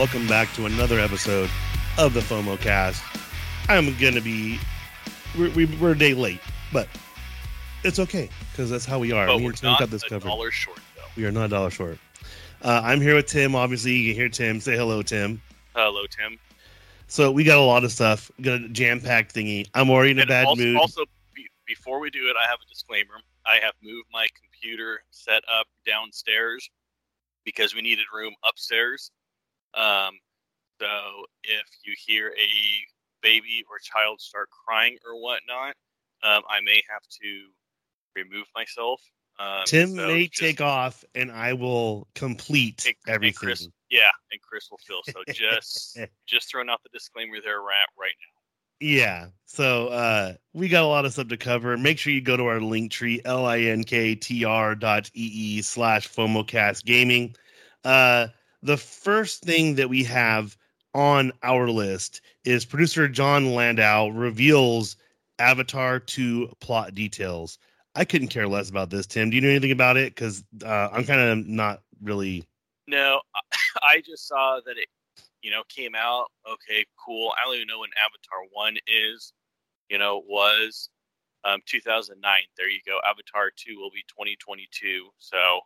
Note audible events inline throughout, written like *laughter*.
Welcome back to another episode of the FOMO Cast. I'm gonna be we're, we- we're a day late, but it's okay because that's how we are. But we're not got this a covered. dollar short, though. We are not a dollar short. Uh, I'm here with Tim. Obviously, you can hear Tim. Say hello, Tim. Hello, Tim. So we got a lot of stuff. We got a jam-packed thingy. I'm already in a And bad also, mood. also be, before we do it, I have a disclaimer. I have moved my computer set up downstairs because we needed room upstairs. Um, so if you hear a baby or child start crying or whatnot, um, I may have to remove myself. Um, Tim so may just- take off, and I will complete and- and everything. Chris, yeah, and Chris will fill. So just *laughs* just throwing out the disclaimer there, right, right now. Yeah. So uh we got a lot of stuff to cover. Make sure you go to our link tree, L-I-N-K-T-R dot E-E slash FOMOcast gaming. Uh the first thing that we have on our list is producer Jon Landau reveals Avatar 2 plot details. I couldn't care less about this, Tim. Do you know anything about it? Because uh, I'm kind of not really. No, *laughs* I- just saw that it, you know, came out. Okay, cool. I don't even know when Avatar One is. You know, was um, 2009. There you go. Avatar Two will be 2022. So,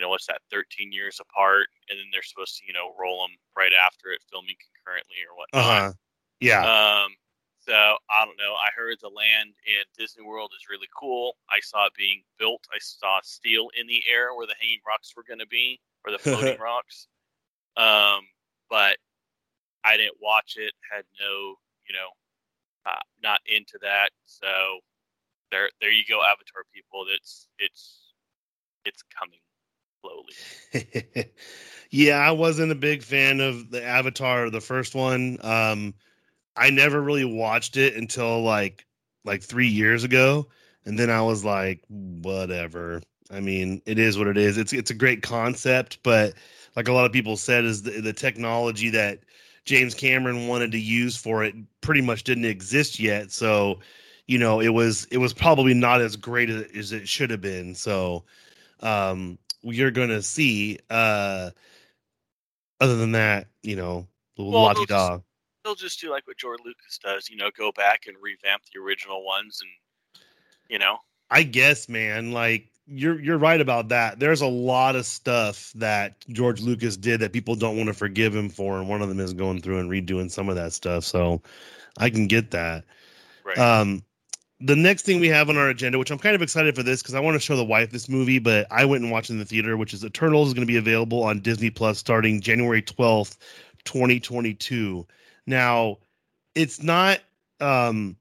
you know, what's that? 13 years apart, and then they're supposed to, you know, roll them right after it, filming concurrently or whatnot. huh. Yeah. Um, so I don't know. I heard the land in Disney World is really cool. I saw it being built. I saw steel in the air where the hanging rocks were going to be, or the *laughs* floating rocks. Um, but I didn't watch it. Had no, you know, uh, not into that. So there, there you go, Avatar people. That's it's, it's coming slowly. *laughs* yeah, I wasn't a big fan of the Avatar, the first one. Um, I never really watched it until like like three years ago, and then I was like, whatever. I mean, it is what it is. It's it's a great concept, but like a lot of people said, is the, the technology that James Cameron wanted to use for it pretty much didn't exist yet. So, you know, it was it was probably not as great as, as it should have been. So, um, you're going to see. Uh, other than that, you know, Well, they'll da. They'll just do like what George Lucas does. You know, go back and revamp the original ones, and you know, I guess, man, like you're you're right about that. There's a lot of stuff that George Lucas did that people don't want to forgive him for, and one of them is going through and redoing some of that stuff. So I can get that. right? Um, the next thing we have on our agenda, which I'm kind of excited for this because I want to show the wife this movie, but I went and watched in the theater, which is Eternals is going to be available on Disney Plus starting January 12th, 2022. Now, it's not um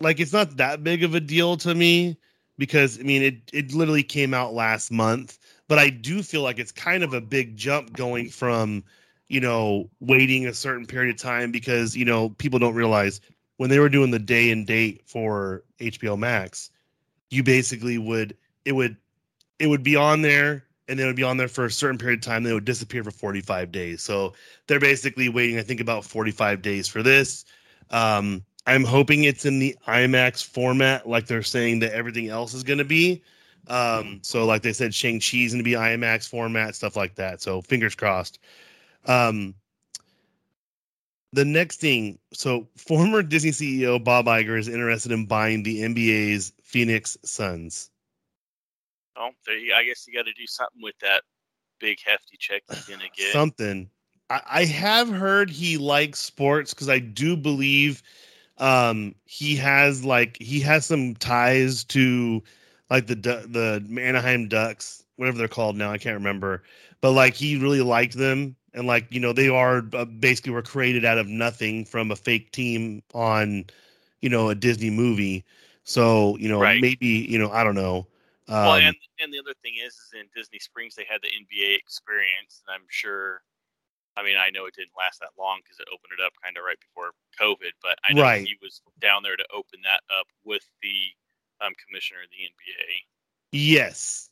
like it's not that big of a deal to me because I mean it it literally came out last month, but I do feel like it's kind of a big jump going from you know waiting a certain period of time because you know people don't realize when they were doing the day and date for HBO Max, you basically would it would it would be on there and then it would be on there for a certain period of time. Then it would disappear for 45 days. So they're basically waiting, I think, about 45 days for this. Um, I'm hoping it's in the IMAX format, like they're saying that everything else is going to be. Um, so, like they said, Shang Chi's going to be IMAX format, stuff like that. So, fingers crossed. Um, the next thing, so former Disney CEO Bob Iger is interested in buying the NBA's Phoenix Suns. Oh, you, I guess you got to do something with that big hefty check he's gonna *sighs* get. Something. I, I have heard he likes sports because I do believe um he has like he has some ties to like the the Anaheim Ducks, whatever they're called now. I can't remember, but like he really liked them, and like you know they are uh, basically were created out of nothing from a fake team on you know a Disney movie. So you know Right. maybe you know I don't know. Um, well, and and the other thing is, is in Disney Springs they had the NBA experience, and I'm sure. I mean, I know it didn't last that long because it opened it up kind of right before COVID, but I know Right. he was down there to open that up with the um, commissioner of the NBA. Yes.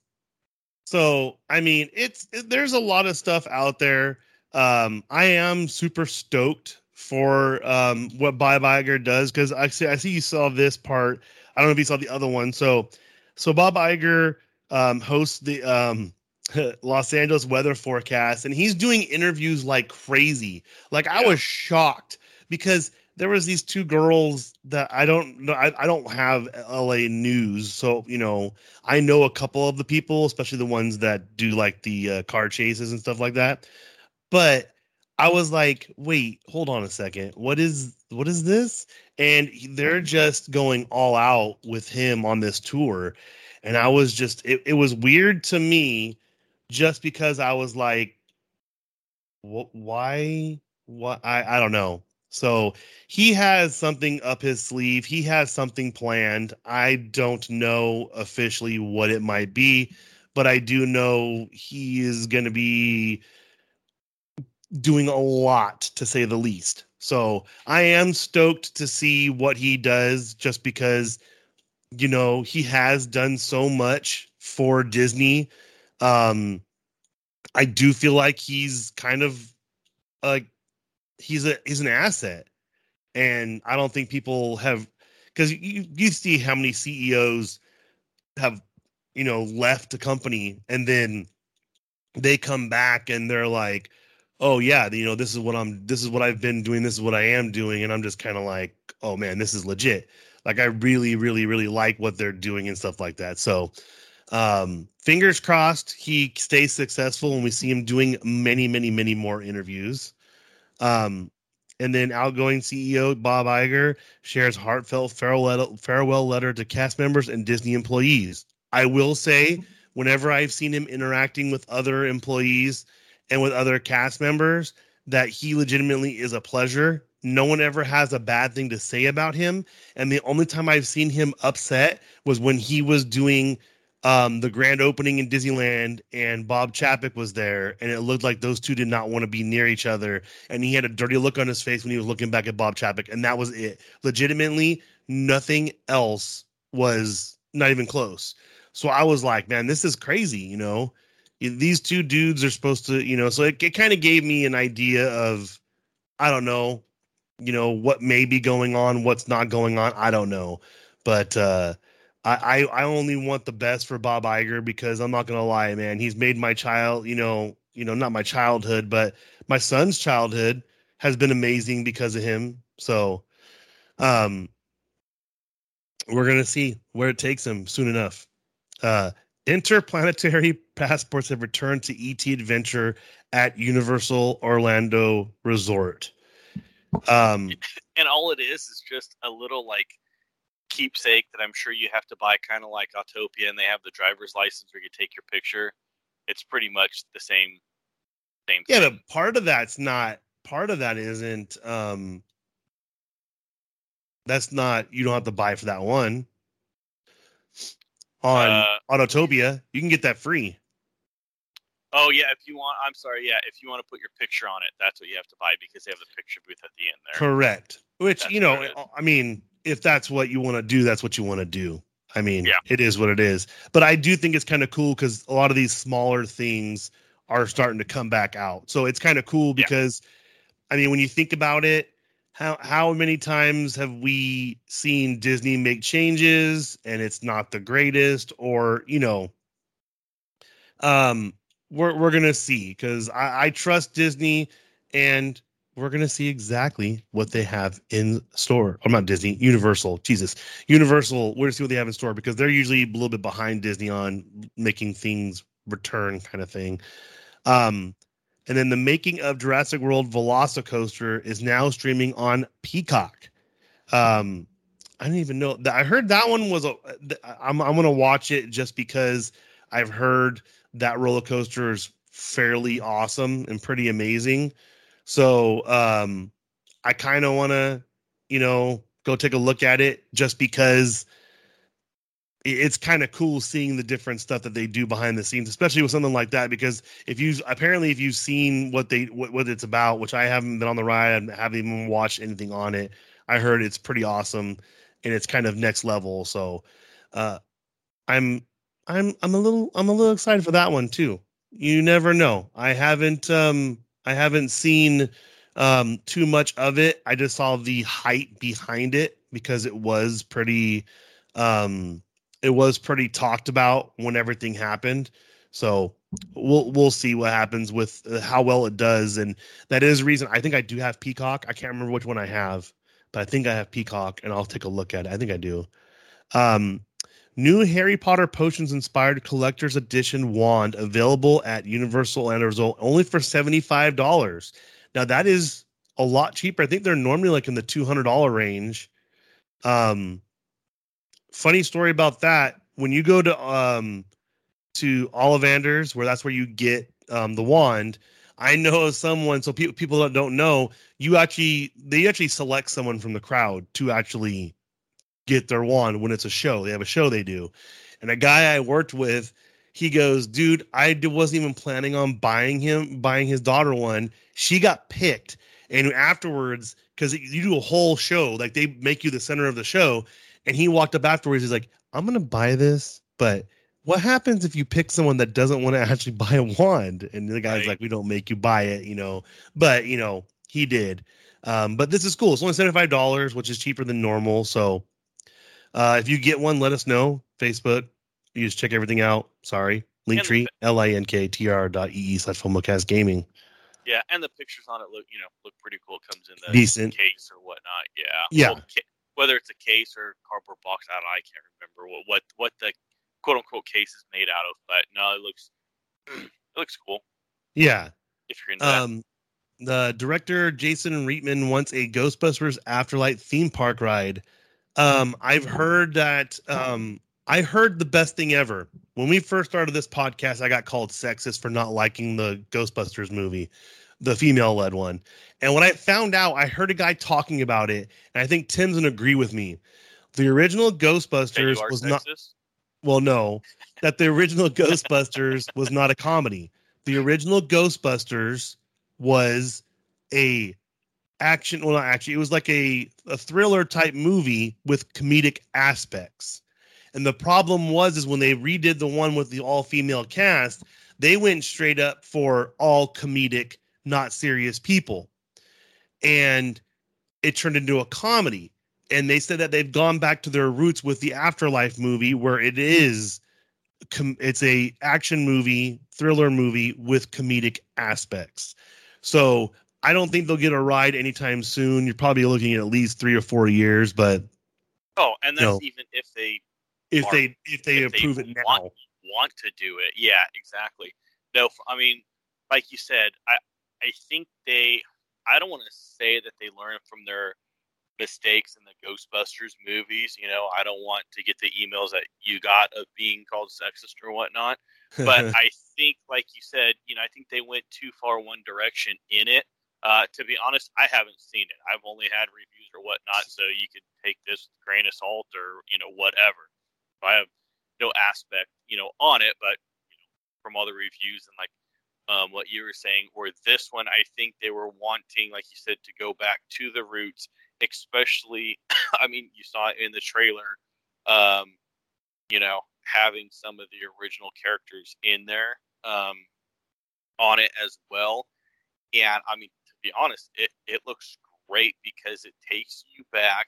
So, I mean, it's it, there's a lot of stuff out there. Um, I am super stoked for um what Bob Iger does because I see I see you saw this part. I don't know if you saw the other one. So, so Bob Iger um hosts the um *laughs* Los Angeles weather forecast, and he's doing interviews like crazy. Like I was shocked because there was these two girls that I don't know. I, I don't have LA news, so you know I know a couple of the people, especially the ones that do like the uh, car chases and stuff like that. But I was like, wait, hold on a second. What is what is this? And they're just going all out with him on this tour. And I was just it, it was weird to me just because I was like, what why what I, I don't know. So he has something up his sleeve. He has something planned. I don't know officially what it might be, but I do know he is going to be doing a lot to say the least. So I am stoked to see what he does just because you know he has done so much for Disney. Um I do feel like he's kind of like he's a he's an asset. And I don't think people have because you you see how many CEOs have you know left a company and then they come back and they're like oh yeah, you know, this is what I'm this is what I've been doing, this is what I am doing, and I'm just kind of like, oh man, this is legit. Like I really, really, really like what they're doing and stuff like that. So um fingers crossed he stays successful and we see him doing many, many, many more interviews. Um and then outgoing CEO Bob Iger shares heartfelt farewell farewell letter to cast members and Disney employees. I will say, whenever I've seen him interacting with other employees, and with other cast members that he legitimately is a pleasure. No one ever has a bad thing to say about him. And the only time I've seen him upset was when he was doing um, the grand opening in Disneyland and Bob Chapek was there. And it looked like those two did not want to be near each other. And he had a dirty look on his face when he was looking back at Bob Chapek. And that was it. Legitimately, nothing else was not even close. So I was like, man, this is crazy, you know? these two dudes are supposed to, you know, so it, it kind of gave me an idea of, I don't know, you know, what may be going on, what's not going on. I don't know. But uh, I, I only want the best for Bob Iger because I'm not gonna lie, man. He's made my child, you know, you know, not my childhood, but my son's childhood has been amazing because of him. So, um, we're gonna see where it takes him soon enough. Uh, interplanetary *laughs* passports have returned to ET Adventure at Universal Orlando Resort. Um, *laughs* and all it is is just a little like keepsake that I'm sure you have to buy, kind of like Autopia, and they have the driver's license where you take your picture. It's pretty much the same, same. Yeah, thing. but part of that's not. Part of that isn't. um That's not. You don't have to buy for that one on uh, Autotopia. You can get that free. Oh yeah, if you want, I'm sorry, yeah, if you want to put your picture on it, that's what you have to buy because they have the picture booth at the end there. Correct. Which that's you know, I mean, if that's what you want to do, that's what you want to do. I mean, yeah. it is what it is. But I do think it's kind of cool because a lot of these smaller things are starting to come back out. So it's kind of cool because, yeah. I mean, when you think about it, how how many times have we seen Disney make changes and it's not the greatest or you know um we're we're gonna see because I, I trust Disney and we're gonna see exactly what they have in store. I'm not Disney, Universal. Jesus, Universal. We're gonna see what they have in store because they're usually a little bit behind Disney on making things return kind of thing. Um, and then the making of Jurassic World Velocicoaster is now streaming on Peacock. Um, I didn't even know that. I heard that one was a. I'm I'm gonna watch it just because I've heard that roller coaster is fairly awesome and pretty amazing. So um, I kind of want to, you know, go take a look at it just because it's kind of cool seeing the different stuff that they do behind the scenes, especially with something like that. Because if you apparently if you've seen what they what, what it's about, which I haven't been on the ride, I haven't even watched anything on it. I heard it's pretty awesome and it's kind of next level. So uh, I'm I'm I'm a little I'm a little excited for that one too. You never know. I haven't um I haven't seen um too much of it. I just saw the hype behind it because it was pretty um it was pretty talked about when everything happened. So we'll we'll see what happens with uh, how well it does, and that is reason I think I do have Peacock. I can't remember which one I have, but I think I have Peacock, and I'll take a look at it. I think I do. Um, new Harry Potter potions inspired collector's edition wand available at Universal and Result only for seventy five dollars. Now that is a lot cheaper. I think they're normally like in the two hundred dollar range. Um, funny story about that. When you go to um to Ollivanders, where that's where you get um, the wand. I know someone, so pe- people that don't know, you actually they actually select someone from the crowd to actually get their wand when it's a show. They have a show they do, and a guy I worked with, he goes, "Dude, I wasn't even planning on buying him buying his daughter one. She got picked, and afterwards, because you do a whole show, like they make you the center of the show, and he walked up afterwards. He's like, "I'm gonna buy this, but." what happens if you pick someone that doesn't want to actually *laughs* buy a wand? And the guy's right. like, we don't make you buy it, you know. But you know, he did. Um, but this is cool. It's only seventy five dollars, which is cheaper than normal. So uh, if you get one, let us know. Facebook, you just check everything out. Sorry, Linktree, L I N K T R dot E E slash FOMOcast Gaming. Yeah, and the pictures on it look, you know, look pretty cool. It comes in the decent case or whatnot. Yeah, yeah. Well, whether it's a case or cardboard box, I don't. I can't remember what what what the quote unquote case is made out of. But no, it looks *clears throat* it looks cool. Yeah. If you're into um, that. The director Jason Reitman wants a Ghostbusters Afterlife theme park ride. Um, I've heard that. Um, I heard the best thing ever when we first started this podcast. I got called sexist for not liking the Ghostbusters movie, the female-led one. And when I found out, I heard a guy talking about it, and I think Tim's gonna agree with me. The original Ghostbusters was sexist? not well, no, that the original *laughs* Ghostbusters was not a comedy. The original Ghostbusters was a action well not actually it was like a, a thriller type movie with comedic aspects. And the problem was is when they redid the one with the all female cast they went straight up for all comedic not serious people. And it turned into a comedy. And they said that they've gone back to their roots with the afterlife movie where it is it's a action movie thriller movie with comedic aspects. So i don't think they'll get a ride anytime soon you're probably looking at at least three or four years but oh and that's you know, even if they if are, they if they if approve they it want, now want to do it yeah exactly no i mean like you said i i think they i don't want to say that they learn from their mistakes in the Ghostbusters movies. You know, I don't want to get the emails that you got of being called sexist or whatnot. But *laughs* I think, like you said, you know, I think they went too far one direction in it. Uh, to be honest, I haven't seen it. I've only had reviews or whatnot, so you could take this grain of salt or you know whatever. I have no aspect, you know, on it, but you know, from all the reviews and like um, what you were saying, or this one, I think they were wanting, like you said, to go back to the roots especially *coughs* I mean you saw it in the trailer um you know having some of the original characters in there um on it as well and I mean be honest it it looks great because it takes you back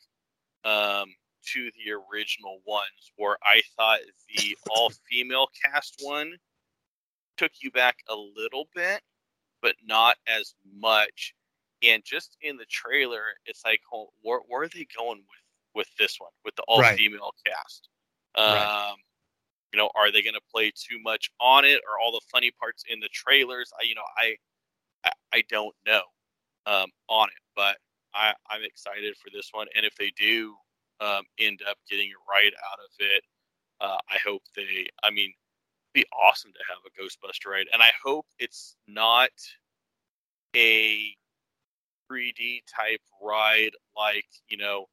um to the original ones where I thought the *laughs* all female cast one took you back a little bit but not as much and just in the trailer, it's like, oh, where, where are they going with with this one with the all female right. cast? Um, right. You know, are they going to play too much on it, or all the funny parts in the trailers? I, you know, I I, I don't know um, on it, but I, I'm excited for this one. And if they do um, end up getting it right out of it, uh, I hope they. I mean, be awesome to have a Ghostbuster ride, and I hope it's not a 3D type ride, like you know,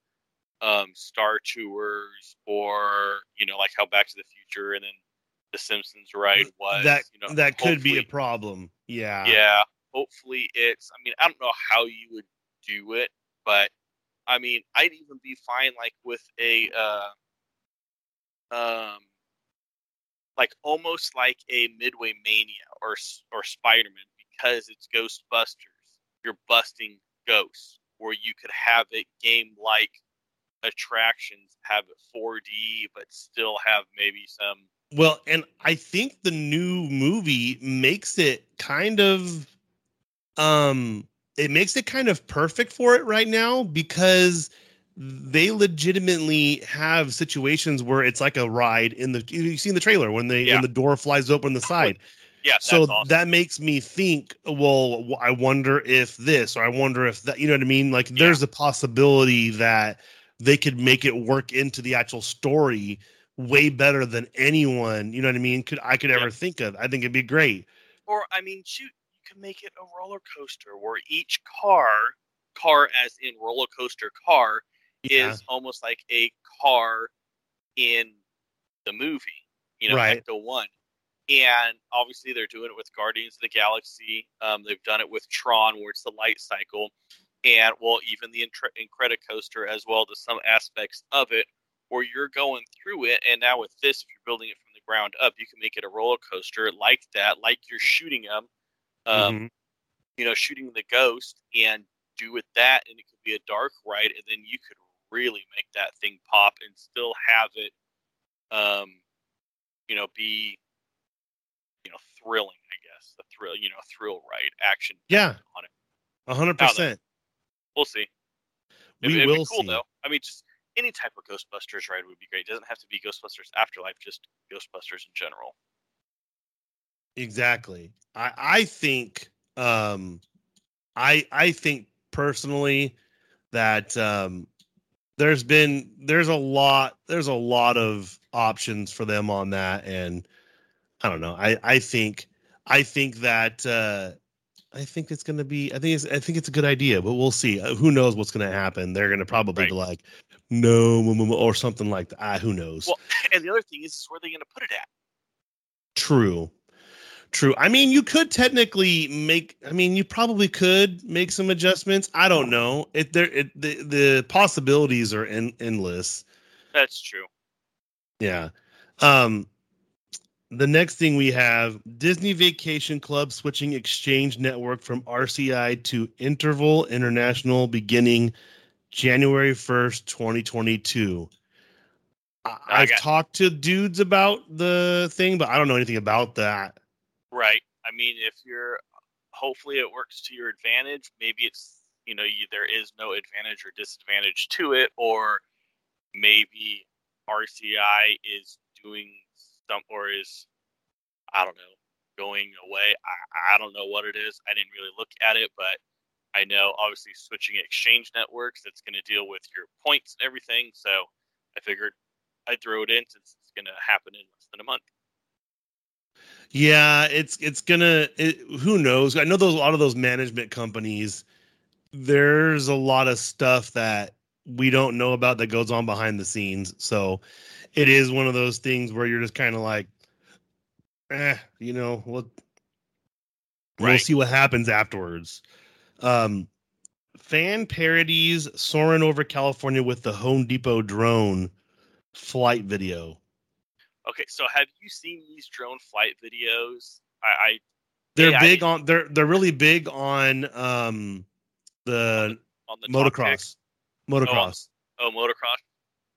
um, Star Tours, or you know, like how Back to the Future and then the Simpsons ride was. That you know, that could be a problem. Yeah. Yeah. Hopefully, it's. I mean, I don't know how you would do it, but I mean, I'd even be fine like with a uh, um like almost like a Midway Mania or or Spider Man because it's Ghostbusters. You're busting ghosts, or you could have it game like attractions, have it 4D, but still have maybe some Well, and I think the new movie makes it kind of um it makes it kind of perfect for it right now because they legitimately have situations where it's like a ride in the you see in the trailer when they Yeah. when the door flies open the side. Yeah, so awesome. that makes me think well I wonder if this or i wonder if that you know what i mean like Yeah. there's a possibility that they could make it work into the actual story way better than anyone you know what i mean could i could ever Yeah. think of i think it'd be great or I mean, shoot, can make it a roller coaster where each car, car as in roller coaster car, Yeah. is almost like a car in the movie. You know, Right. Ecto One. And obviously, they're doing it with Guardians of the Galaxy. Um, they've done it with Tron, where it's the light cycle, and well, even the Incre- Incredicoaster as well. To some aspects of it, where you're going through it, and now with this, if you're building it from the ground up, you can make it a roller coaster like that, like you're shooting them, um, Mhm. you know, shooting the ghost, and do with that, and it could be a dark ride, and then you could really make that thing pop and still have it, um, you know, be, you know, thrilling. I guess a thrill, you know, a thrill ride, action. Yeah. on it. A hundred percent We'll see. We it'd will be cool see. though. I mean, just any type of Ghostbusters ride would be great. It doesn't have to be Ghostbusters Afterlife, just Ghostbusters in general. Exactly. I I think um I I think personally that um there's been there's a lot there's a lot of options for them on that and I don't know. I I think I think that uh I think it's going to be I think it's I think it's a good idea, but we'll see. Uh, who knows what's going to happen? They're going to probably Right. be like no mm, mm, or something like that. Ah, who knows? Well, and the other thing is, is where they going to put it at? True. True. I mean, you could technically make. I mean, you probably could make some adjustments. I don't know. It there. It, the the possibilities are en- endless. That's true. Yeah. Um. The next thing we have Disney Vacation Club switching exchange network from RCI to Interval International beginning January 1st, 2022. I- I've got- talked to dudes about the thing, but I don't know anything about that. Right. I mean, if you're, hopefully it works to your advantage. Maybe it's, you know, you, there is no advantage or disadvantage to it, or maybe RCI is doing some, or is, I don't know, going away. I, I don't know what it is. I didn't really look at it, but I know obviously switching exchange networks, that's going to deal with your points and everything. So I figured I'd throw it in since it's going to happen in less than a month. Yeah, it's it's gonna. It, who knows? I know those a lot of those management companies. There's a lot of stuff that we don't know about that goes on behind the scenes. So it is one of those things where you're just kind of like, eh, you know, what? We'll Right. see what happens afterwards. Um, fan parodies soaring over California with the Home Depot drone flight video. Okay, so have you seen these drone flight videos? I, I They're big on. They're they're really big on um the on the top pick- motocross. Motocross. Oh, motocross.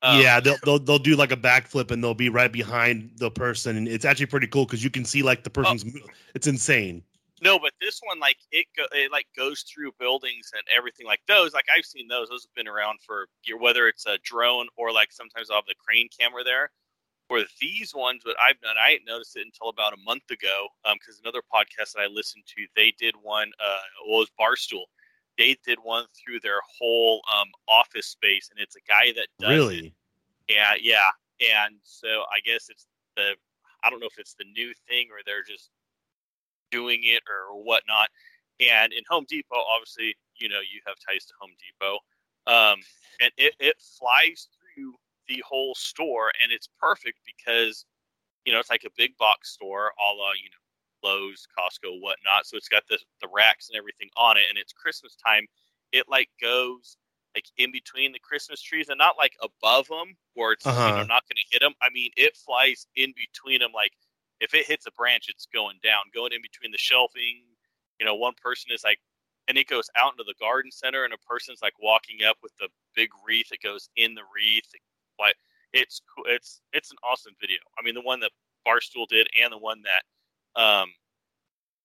Um, yeah, they'll, *laughs* they'll they'll do like a backflip and they'll be right behind the person, and it's actually pretty cool because you can see like the Oh. person's. mo- It's insane. No, but this one, like it, go, it like goes through buildings and everything like those. Like I've seen those; those have been around for year. Whether it's a drone or like sometimes I'll have the crane camera there. Or these ones, what I've done, I didn't notice it until about a month ago. Um, because another podcast that I listened to, they did one. Uh, well, it was Barstool. They did one through their whole um office space, and it's a guy that does it. Really? Yeah, yeah. And so I guess it's the I don't know if it's the new thing or they're just doing it or whatnot. And in Home Depot, obviously, you know, you have ties to Home Depot. Um, and it, it flies through the whole store and it's perfect because, you know, it's like a big box store, a la, you know, Lowe's, Costco, whatnot. So it's got the the racks and everything on it, and it's Christmas time. It like goes like in between the Christmas trees and not like above them where it's you know Uh-huh. not going to hit them. I mean, it flies in between them. Like if it hits a branch, it's going down, going in between the shelving. You know, one person is like, and it goes out into the garden center, and a person's like walking up with the big wreath. It goes in the wreath. Like it's cool. It's it's an awesome video. I mean, the one that Barstool did and the one that um,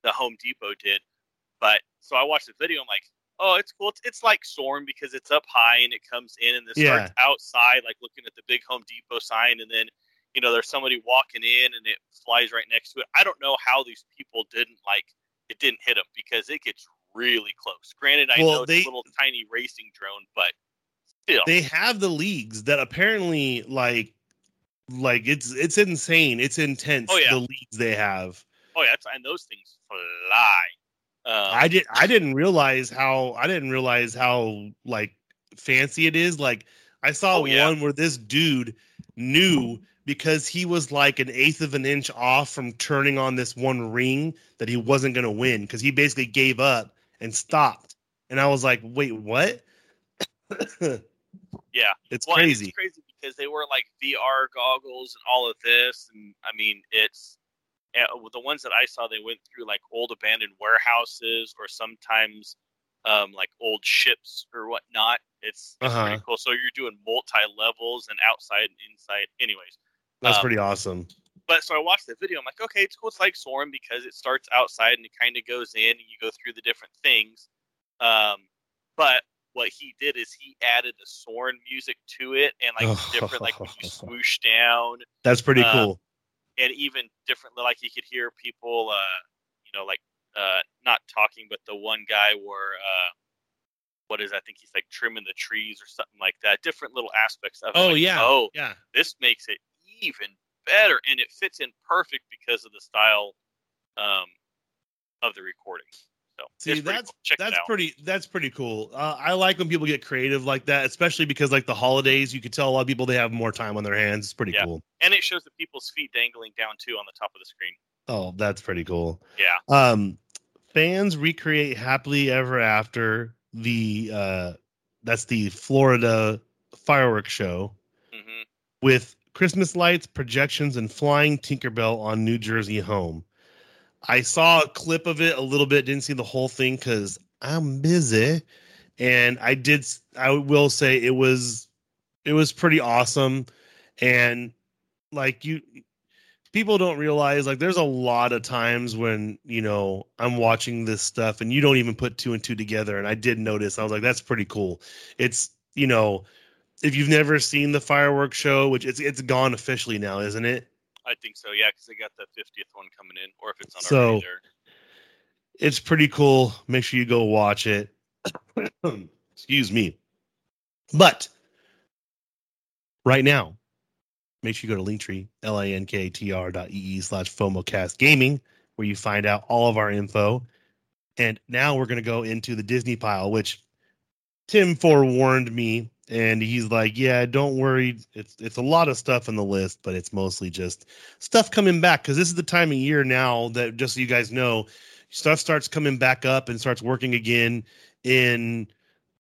the Home Depot did. But so I watched the video. I'm like, oh, it's cool. It's, it's like Soarin' because it's up high and it comes in and this Yeah. starts outside, like looking at the big Home Depot sign, and then you know there's somebody walking in and it flies right next to it. I don't know how these people didn't like it didn't hit them because it gets really close. Granted, I Well, know it's they- a little tiny racing drone, but still, they have the leagues that apparently like like it's it's insane it's intense Oh, yeah. the leagues they have oh yeah, and those things fly. Um, i did i didn't realize how i didn't realize how like fancy it is like i saw Oh, yeah. one where this dude knew because he was like an eighth of an inch off from turning on this one ring that he wasn't going to win because he basically gave up and stopped and i was like wait what *coughs* Yeah. it's Well, crazy It's crazy because they were like VR goggles and all of this, and I mean, it's uh, the ones that I saw. They went through like old abandoned warehouses or sometimes um, like old ships or whatnot. It's, it's Uh-huh. pretty cool. So you're doing multi levels and outside and inside. Anyways, that's um, pretty awesome but so I watched the video. I'm like, okay, it's cool. It's like Soarin' because it starts outside and it kind of goes in and you go through the different things. Um, but what he did is he added the Soarin' music to it and like different, like when you *laughs* swoosh down That's pretty Uh, cool. and even differently, like you could hear people, uh, you know, like uh, not talking, but the one guy where, uh, what is I think he's like trimming the trees or something like that. Different little aspects of it. Oh like, yeah. Oh, yeah. this makes it even better and it fits in perfect because of the style um, of the recording so See, that's cool. That's pretty that's pretty cool. Uh, I like when people get creative like that, especially because like the holidays, you could tell a lot of people they have more time on their hands. It's pretty Yeah. cool. and it shows the people's feet dangling down too on the top of the screen Oh, that's pretty cool. yeah Um, fans recreate happily ever after the uh, that's the Florida fireworks show hmm with Christmas lights, projections, and flying Tinkerbell on New Jersey home. I saw a clip of it a little bit, didn't see the whole thing because I'm busy. And I did I will say it was it was pretty awesome. And like you people don't realize like there's a lot of times when, you know, I'm watching this stuff and you don't even put two and two together. And I did notice, I was like, that's pretty cool. It's, you know, if you've never seen the fireworks show, which it's it's gone officially now, isn't it? I think so yeah because they got the 50th one coming in or if it's on So- It's pretty cool. Make sure you go watch it. *clears throat* Excuse me. But right now, make sure you go to Linktree, L-A-N-K-T-R dot E-E slash FOMOcast gaming, where you find out all of our info. And now we're going to go into the Disney pile, which Tim forewarned me. And he's like, yeah, don't worry. It's it's a lot of stuff on the list, but it's mostly just stuff coming back because this is the time of year now that just so you guys know, stuff starts coming back up and starts working again in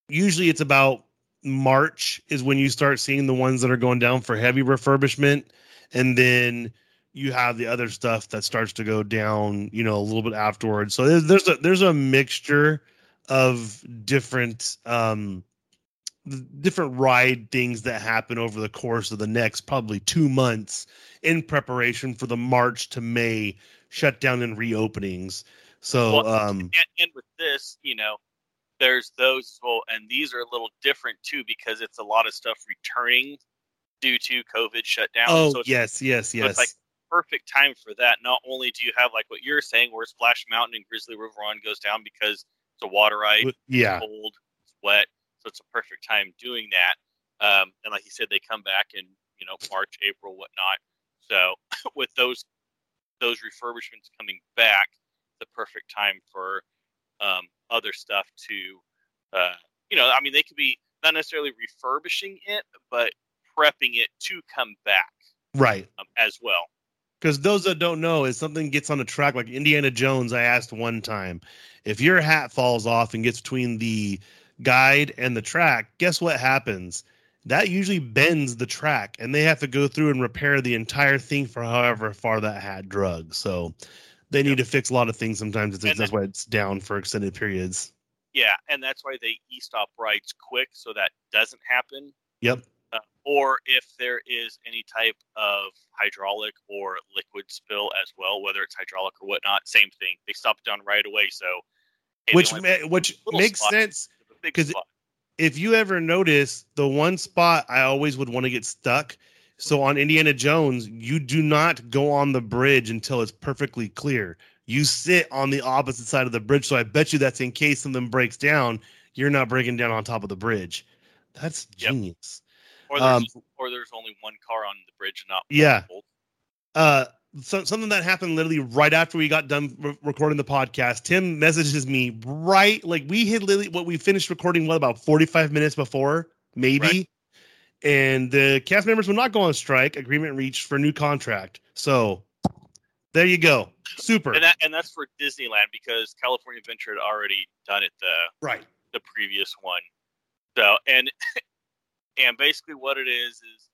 usually it's about March is when you start seeing the ones that are going down for heavy refurbishment and then you have the other stuff that starts to go down, you know, a little bit afterwards. So there's there's a there's a mixture of different um different ride things that happen over the course of the next probably 2 months in preparation for the March to May shutdown and reopenings. So Well, um and, and with this you know there's those as well and these are a little different too because it's a lot of stuff returning due to covid shutdown oh so it's yes, yes, So yes. it's like perfect time for that. Not only do you have like what you're saying, where Splash Mountain and Grizzly River Run goes down because it's a water ride, yeah. cold, it's wet, so it's a perfect time doing that. Um, and like you said, they come back in you know March, April, whatnot. So *laughs* with those those refurbishments coming back, the perfect time for um, other stuff to uh, you know, I mean, they could be not necessarily refurbishing it, but prepping it to come back Right. um, as well. Because those that don't know, if something gets on a track like Indiana Jones, I asked one time, if your hat falls off and gets between the guide and the track, guess what happens? That usually bends the track, and they have to go through and repair the entire thing for however far that had drug. So they need to fix a lot of things sometimes. It's, And that's why it's down for extended periods. Yeah, and that's why they e-stop rides quick so that doesn't happen. Yep. Uh, or if there is any type of hydraulic or liquid spill as well, whether it's hydraulic or whatnot, same thing. They stop it down right away. So, which ma- which makes sense big spot. if you ever notice the one spot I always would want to get stuck. So on Indiana Jones, you do not go on the bridge until it's perfectly clear. You sit on the opposite side of the bridge. So I bet you that's in case something breaks down, you're not breaking down on top of the bridge. That's Yep. genius. or there's, um, or there's only one car on the bridge, not Yeah. Uh, so, something that happened literally right after we got done re- recording the podcast. Tim messages me right like we had literally what we finished recording what about 45 minutes before maybe Right. and the cast members will not go on strike agreement reached for new contract so there you go super And that and that's for Disneyland because California Adventure had already done it the right the previous one. So and *laughs* and basically what it is is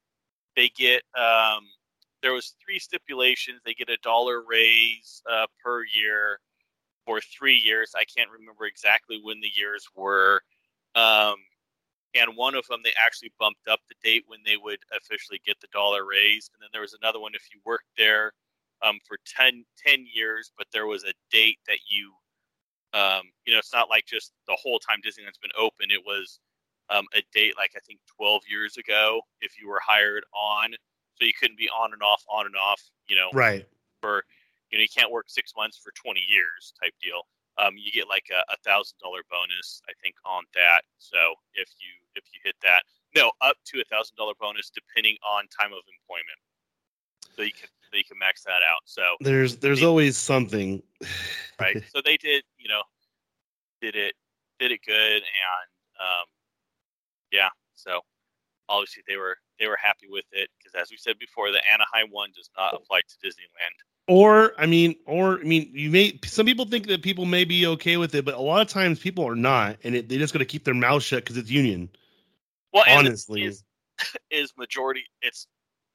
they get um there was three stipulations. They get a dollar raise uh, per year for three years. I can't remember exactly when the years were. Um, and one of them they actually bumped up the date when they would officially get the dollar raise. And then there was another one if you worked there um, for 10, 10 years, but there was a date that you um, you know, it's not like just the whole time Disneyland's been open. It was um, a date like I think 12 years ago if you were hired on. So you couldn't be on and off, on and off, you know, right for, you know, you can't work six months for 20 years type deal. Um, you get like a, a thousand dollar bonus, I think, on that. So if you if you hit that, no, up to a thousand dollar bonus depending on time of employment. So you can so you can max that out. So there's there's always something right? *laughs* so they did, you know, did it did it good, and um, yeah. So obviously they were they were happy with it because, as we said before, the Anaheim one does not apply to Disneyland. or i mean or i mean you may some people think that people may be okay with it but a lot of times people are not and it, they just got to keep their mouth shut because it's union Well, honestly is, *laughs* is majority. It's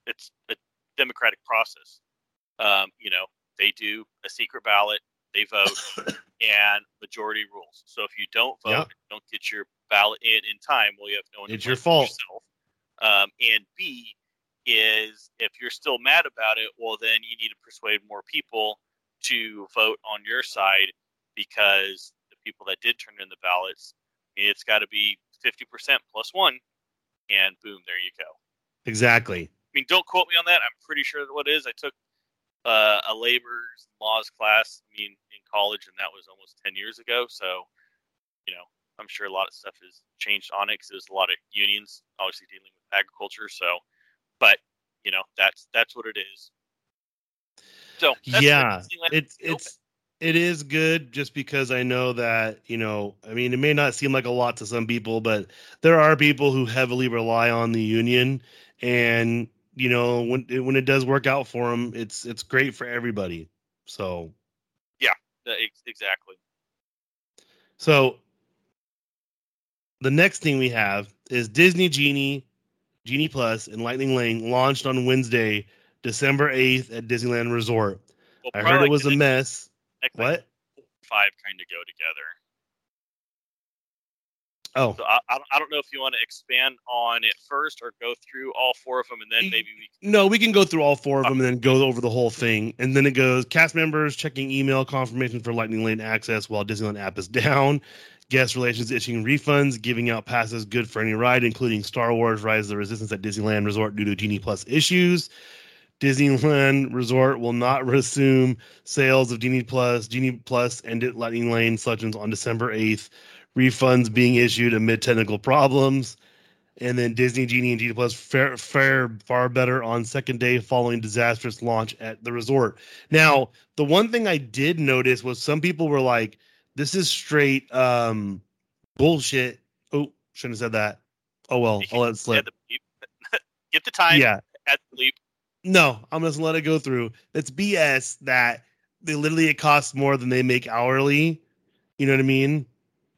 it's a democratic process. Um, you know, they do a secret ballot, they vote, *coughs* and majority rules. So if you don't vote, Yeah. don't get your ballot in in time, well, you have no one. to It's your fault. yourself. Um, and B is if you're still mad about it, well, then you need to persuade more people to vote on your side because the people that did turn in the ballots, it's got to be 50% plus one, and boom, there you go. exactly I mean, don't quote me on that. I'm pretty sure that what it is. I took uh, a labor's laws class. I mean, in college, and that was almost 10 years ago. So, you know, I'm sure a lot of stuff has changed on it because there's a lot of unions obviously dealing with agriculture. So, but you know, that's that's what it is. So that's yeah it's it's it is good just because i know that you know i mean it may not seem like a lot to some people but there are people who heavily rely on the union and you know when it, when it does work out for them it's it's great for everybody so yeah, exactly. so the next thing we have is disney genie genie plus and lightning lane launched on wednesday december 8th at disneyland resort Well, i heard it was a mess what Five kind of go together. oh So I, I, don't, know if you want to expand on it first or go through all four of them and then maybe we can. No, we can go through all four of uh, them and then go over the whole thing. And then it goes cast members checking email confirmation for Lightning Lane access while Disneyland app is *laughs* down. Guest relations issuing refunds, giving out passes good for any ride, including Star Wars Rise of the Resistance at Disneyland Resort due to Genie Plus issues. Disneyland Resort will not resume sales of Genie Plus, Genie Plus, and Lightning Lane selections on December 8th. Refunds being issued amid technical problems and then Disney Genie and Genie Plus fare, fare far better on second day following disastrous launch at the resort. Now, the one thing I did notice was some people were like, "This is straight um, bullshit." Oh, shouldn't have said that. Oh well, I'll let it slip. Get *laughs* the time Yeah, at the bleep. no, I'm just gonna let it go through. It's BS that they literally it costs more than they make hourly. You know what I mean?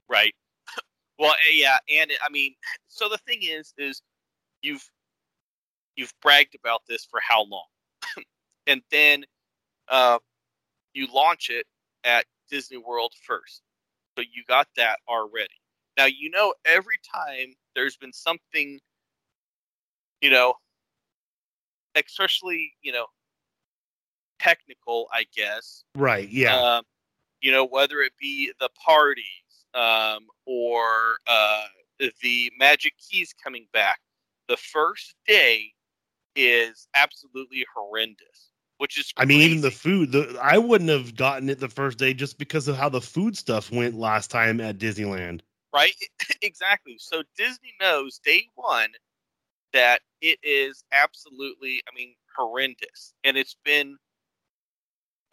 Right. *laughs* well, eh, yeah, and I mean, so the thing is, is you've you've bragged about this for how long, *laughs* and then uh, you launch it at Disney World first, so you got that already. Now you know every time there's been something you know, especially you know, technical, I guess. Right. Yeah. Um, you know, whether it be the parties um, or uh, the Magic Keys coming back, the first day is absolutely horrendous. Which is I mean, even the food. The, I wouldn't have gotten it the first day just because of how the food stuff went last time at Disneyland. right? *laughs* exactly. So Disney knows day one that it is absolutely, I mean, horrendous, and it's been,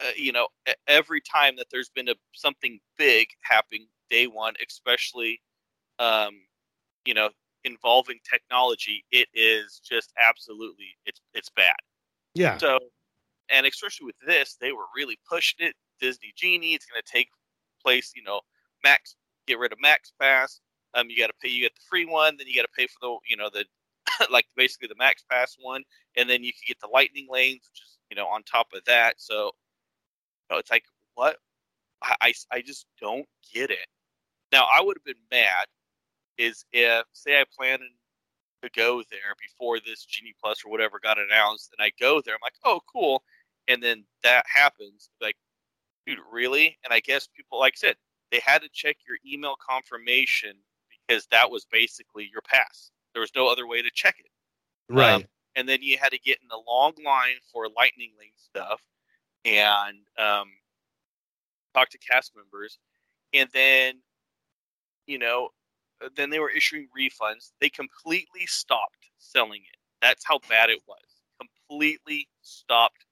uh, you know, every time that there's been a something big happening day one, especially, um, you know, involving technology, it is just absolutely, it's it's bad. Yeah. So, and especially with this, they were really pushing it. Disney Genie, it's going to take place, you know, Max, get rid of Max Pass. Um, you got to pay, you get the free one, then you got to pay for the, you know, the, *coughs* like basically the Max Pass one, and then you can get the Lightning lanes, which is, you know, on top of that. So, you know, it's like, what? I, I, I just don't get it. Now, I would have been mad is if, say, I planned to go there before this Genie Plus or whatever got announced, and I go there, I'm like, oh, cool, and then that happens, like, dude, really? And I guess people, like I said, they had to check your email confirmation because that was basically your pass. There was no other way to check it, Right. um, and then you had to get in a long line for Lightning Lane stuff, and um, talk to cast members, and then, you know, then they were issuing refunds. They completely stopped selling it. That's how bad it was. Completely stopped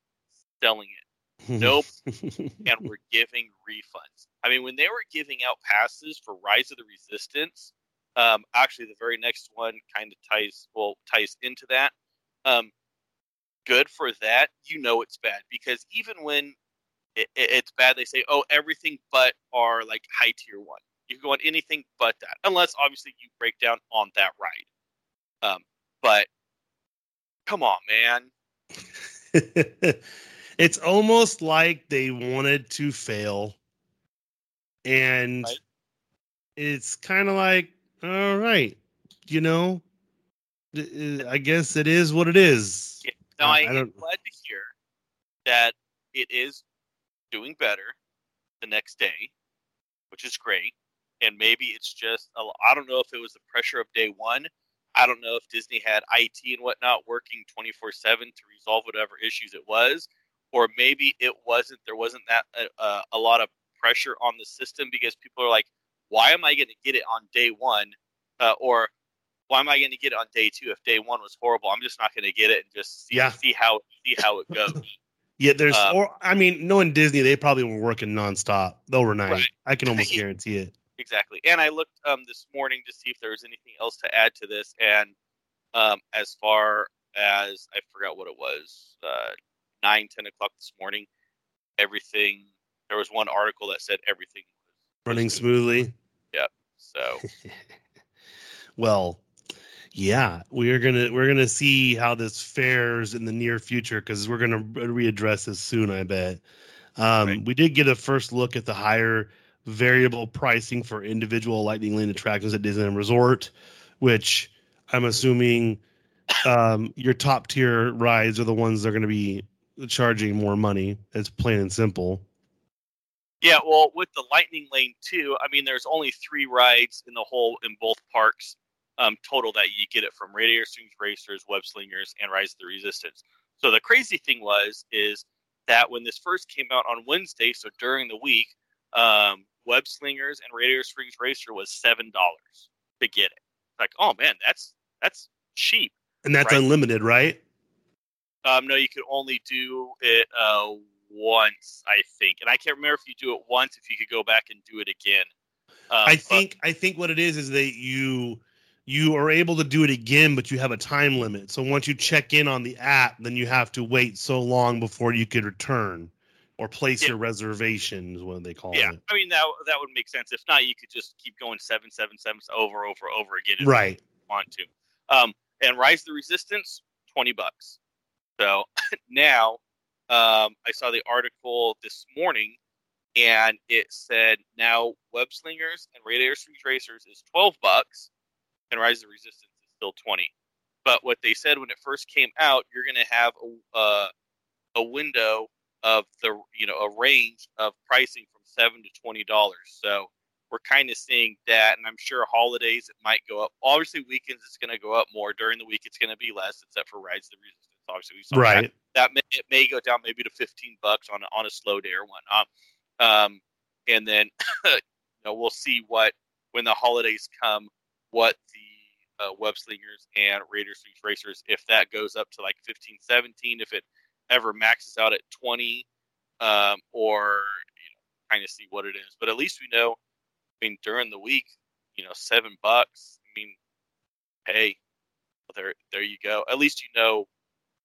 selling it, nope. *laughs* and we're giving refunds. I mean, when they were giving out passes for Rise of the Resistance, um, actually the very next one kind of ties well ties into that. Um, good for that. You know it's bad because even when it, it, it's bad, they say, "Oh, everything but our like high tier one." You can go on anything but that, unless obviously you break down on that ride. Um, but come on, man. *laughs* it's almost like they wanted to fail. And Right. it's kind of like, all right, you know, I guess it is what it is. Yeah. Now I- I, am glad to hear that it is doing better the next day, which is great. And maybe it's just, I don't know if it was the pressure of day one. I don't know if Disney had IT and whatnot working 24 seven to resolve whatever issues it was, or maybe it wasn't. There wasn't that uh, uh, a lot of pressure on the system because people are like, why am I going to get it on day one, uh, or why am I going to get it on day two if day one was horrible? I'm just not going to get it and just see Yeah. see how see how it goes. *laughs* Yeah, there's, Uh, or I mean, knowing Disney, they probably were working nonstop overnight. Right. I can almost *laughs* guarantee it. exactly. And I looked um, this morning to see if there was anything else to add to this. And um, as far as I forgot what it was, uh, nine ten o'clock this morning, everything. There was one article that said everything was Running smoothly. So *laughs* Well, yeah, we're gonna we're gonna see how this fares in the near future because we're gonna readdress this soon. I bet. Um, Right. We did get a first look at the higher variable pricing for individual Lightning Lane attractions at Disneyland Resort, which I'm assuming um, your top tier rides are the ones that are going to be charging more money. It's plain and simple. yeah, well, with the Lightning Lane too, I mean, there's only three rides in the whole in both parks um, total that you get it from Radiator Springs Racers, Web Slingers, and Rise of the Resistance. So the crazy thing was is that when this first came out on Wednesday, so during the week, um, Web Slingers and Radiator Springs Racer was seven dollars to get it. Like, oh man, that's that's cheap. And that's Right. unlimited, right? Um, no, you could only do it uh, once, I think, and I can't remember if you do it once, if you could go back and do it again. Um, I but- think I think what it is is that you you are able to do it again, but you have a time limit. So once you check in on the app, then you have to wait so long before you could return or place Yeah. your reservation is what they call yeah, it. Yeah, I mean that that would make sense. If not, you could just keep going seven, seven, seven over, over, over again. if Right. you want to. Um, and Rise the Resistance, twenty bucks. So *laughs* now, um, I saw the article this morning, and it said now Web Slingers and Radiator Springs Racers is twelve bucks, and Rise of Resistance is still twenty. But what they said when it first came out, you're going to have a uh, a window of the you know a range of pricing from seven to twenty dollars. So we're kind of seeing that, and I'm sure holidays it might go up. Obviously, weekends it's going to go up more. During the week, it's going to be less, except for Rise the Resistance. Obviously, we saw right. That, that may, it may go down maybe to 15 bucks on a, on a slow day or whatnot. Um, and then *laughs* you know we'll see what when the holidays come, what the uh, web slingers and Radiator Springs racers, if that goes up to like 15, 17, if it ever maxes out at 20, um, or you know, kind of see what it is. But at least we know. I mean, during the week, you know, seven bucks. I mean, hey, there, there you go. At least you know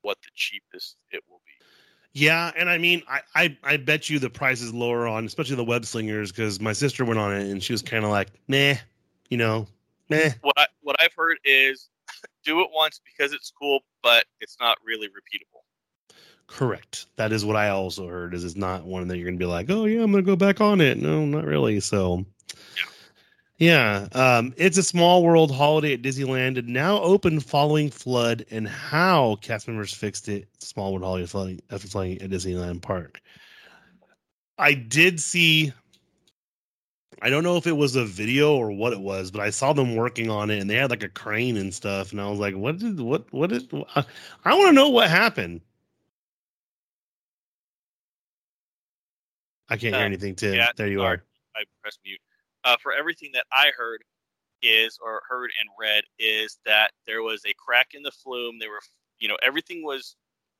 what the cheapest it will be. Yeah, and I mean, I, I, I bet you the price is lower on, especially the web slingers, because my sister went on it and she was kind of like, nah, you know, nah. What I, what I've heard is *laughs* do it once because it's cool, but it's not really repeatable. Correct. That is what I also heard. Is it's not one that you're gonna be like, oh yeah, I'm gonna go back on it. No, not really. So. Yeah, um, it's a small world holiday at Disneyland and now open following flood and how cast members fixed it. Small world holiday flooding after flooding at Disneyland Park. I did see. I don't know if it was a video or what it was, but I saw them working on it and they had like a crane and stuff, and I was like, "What did what what did?" I, I want to know what happened. I can't hear Uh, anything, Tim. yeah, there you sorry. are. I pressed mute. Uh, for everything that I heard is or heard and read is that there was a crack in the flume. They were, you know, everything was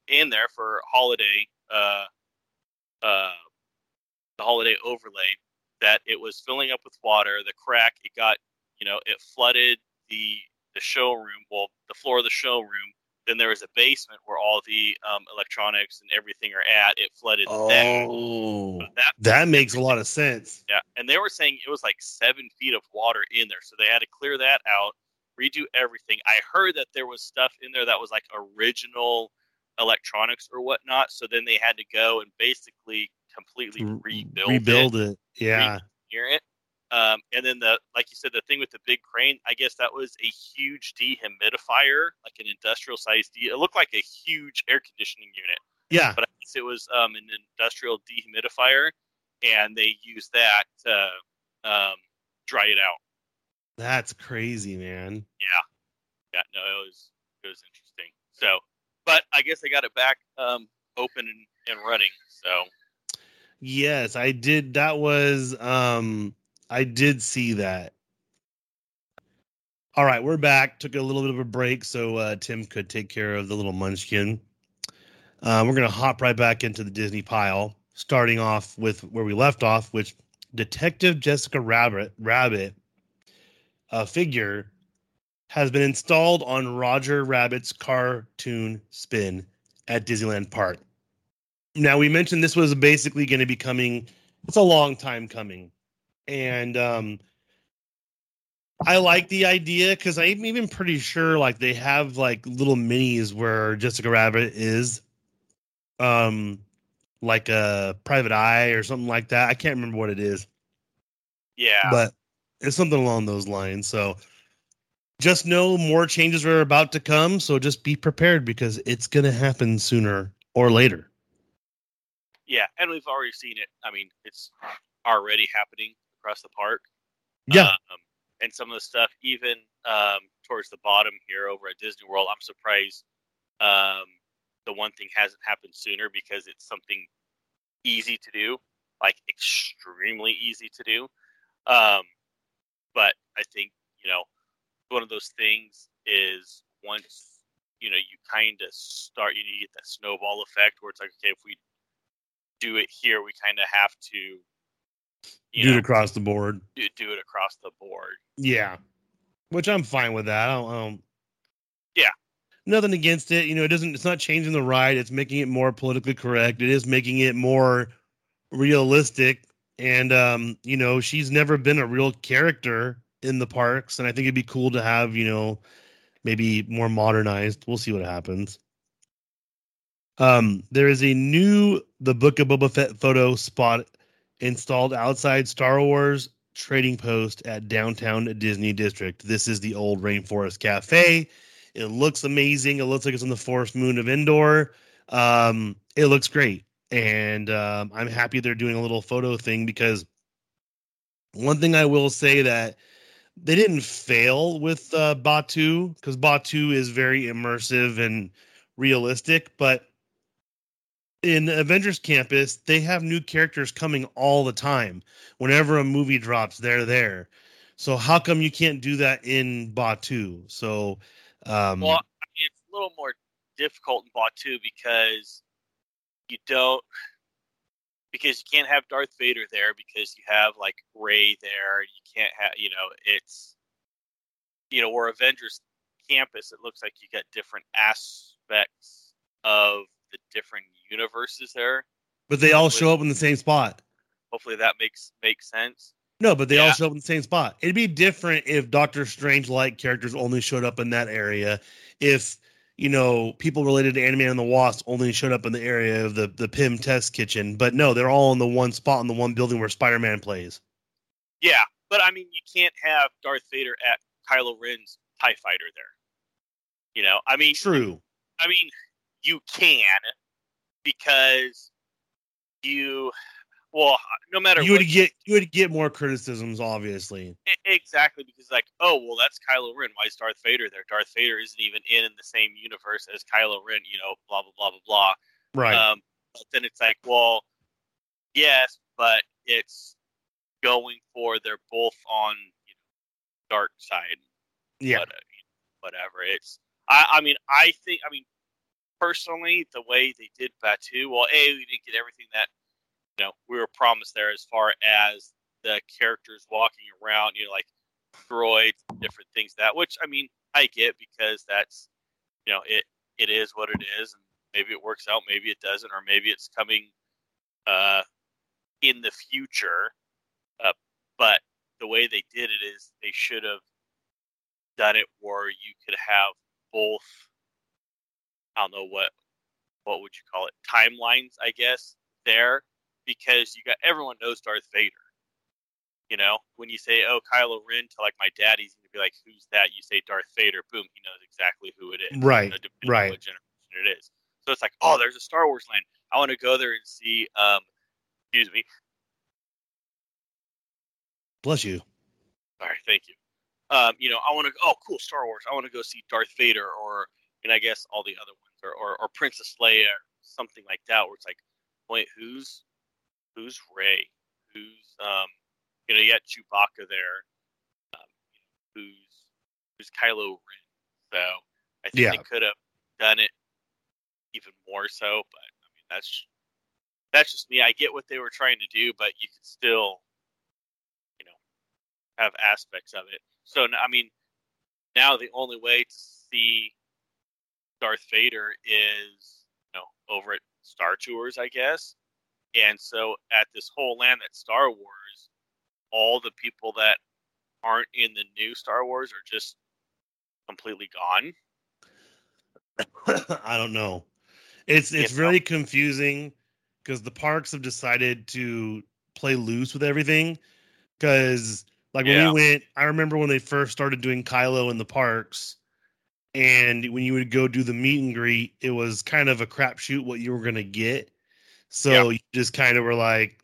in there for holiday, uh, uh, the holiday overlay. That it was filling up with water. The crack, it got, you know, it flooded the the showroom. Well, the floor of the showroom. Then there was a basement where all the um, electronics and everything are at. It flooded that. Oh, That that makes a lot of sense. yeah, and they were saying it was like seven feet of water in there, so they had to clear that out, redo everything. I heard that there was stuff in there that was like original electronics or whatnot, so then they had to go and basically completely rebuild, rebuild it, it. Yeah. it. Um, and then the like you said, the thing with the big crane, I guess that was a huge dehumidifier, like an industrial sized. De- it looked like a huge air conditioning unit Yeah. but I guess it was um, an industrial dehumidifier, and they used that to um, dry it out. That's crazy, man. Yeah, yeah. no, it was it was interesting. So, but I guess they got it back um, open and, and running. So, Yes, I did. That was um I did see that. All right, we're back. Took a little bit of a break so uh Tim could take care of the little munchkin. Uh, we're gonna hop right back into the Disney pile, starting off with where we left off, which Detective Jessica Rabbit Rabbit uh, figure has been installed on Roger Rabbit's cartoon spin at Disneyland Park. Now we mentioned this was basically going to be coming. It's a long time coming, and um, I like the idea because I'm even pretty sure like they have like little minis where Jessica Rabbit is, um, like a private eye or something like that. I can't remember what it is, yeah, but it's something along those lines. So just know more changes are about to come. So just be prepared because it's going to happen sooner or later. yeah, and we've already seen it. I mean, it's already happening across the park. Yeah. Um, and some of the stuff, even um, towards the bottom here over at Disney World, I'm surprised um, the one thing hasn't happened sooner because it's something easy to do, like extremely easy to do. Um, but I think you know one of those things is once you know you kind of start, you, know, you get that snowball effect where it's like, okay, if we do it here, we kind of have to, you Do know, it across the board. do, do it across the board. Yeah, which I'm fine with that. I don't, I don't. Yeah. nothing against it. You know, it doesn't. It's not changing the ride. It's making it more politically correct. It is making it more realistic. And um, you know, she's never been a real character in the parks, and I think it'd be cool to have you know, maybe more modernized. We'll see what happens. Um, there is a new The Book of Boba Fett photo spot installed outside Star Wars Trading Post at downtown Disney District. This is the old Rainforest Cafe. It looks amazing. It looks like it's on the forest moon of Endor. Um, it looks great, and um, I'm happy they're doing a little photo thing because one thing I will say that they didn't fail with uh, Batuu because Batuu is very immersive and realistic, but in Avengers Campus, they have new characters coming all the time. Whenever a movie drops, they're there. So how come you can't do that in Batuu? So, um, well, it's a little more difficult in Batuu because you don't because you can't have Darth Vader there because you have like Rey there. You can't have you know it's you know or Avengers Campus. It looks like you got different aspects of the different universes there. But they all show up in the same spot. Hopefully that makes makes sense. No, but they yeah. all show up in the same spot. It'd be different if Doctor Strange like characters only showed up in that area. If you know people related to Ant Man and the Wasp only showed up in the area of the the Pym test kitchen, but no, they're all in the one spot in the one building where Spider Man plays. Yeah, but I mean, you can't have Darth Vader at Kylo Ren's Tie Fighter there. You know, I mean, true. I mean, you can because you well no matter you would get you would get more criticisms obviously. Exactly because like oh well that's Kylo Ren. Why is Darth Vader there? Darth Vader isn't even in, in the same universe as Kylo Ren you know blah blah blah blah blah. Right. Um, but then it's like well yes but it's going for they're both on you know, dark side. Yeah. But, uh, whatever it's I I mean I think I mean personally, the way they did Batuu. well, a we didn't get everything that you know we were promised there as far as the characters walking around, you know, like droids, different things that. Which I mean, I get because that's you know it it is what it is, and maybe it works out, maybe it doesn't, or maybe it's coming uh, in the future. Uh, but the way they did it is they should have done it where you could have both I don't know what what would you call it timelines, I guess there because you got everyone knows Darth Vader. You know, when you say "Oh, Kylo Ren" to like my dad, he's gonna be like, "Who's that?" You say Darth Vader, boom, he knows exactly who it is. Right, you know, right. What generation it is. So it's like, oh, there's a Star Wars land. I want to go there and see. Um, excuse me. Bless you. All right, thank you. Um, you know, I want to. Oh, cool, Star Wars. I want to go see Darth Vader, or and I guess all the other ones or, or, or Princess Leia or something like that, where it's like, wait, who's who's Rey? Who's um, you know, you got Chewbacca there. Um, who's who's Kylo Ren? So I think yeah. they could have done it even more so, but I mean that's that's just me. I get what they were trying to do, but you could still, you know, have aspects of it. So I mean, now the only way to see Darth Vader is you know over at Star Tours, I guess. And so at this whole land at Star Wars, all the people that aren't in the new Star Wars are just completely gone. *coughs* I don't know. It's it's yeah. really confusing because the parks have decided to play loose with everything. Because like when yeah. we went, I remember when they first started doing Kylo in the parks, and when you would go do the meet and greet, it was kind of a crapshoot what you were gonna get. So yeah. you just kind of were like,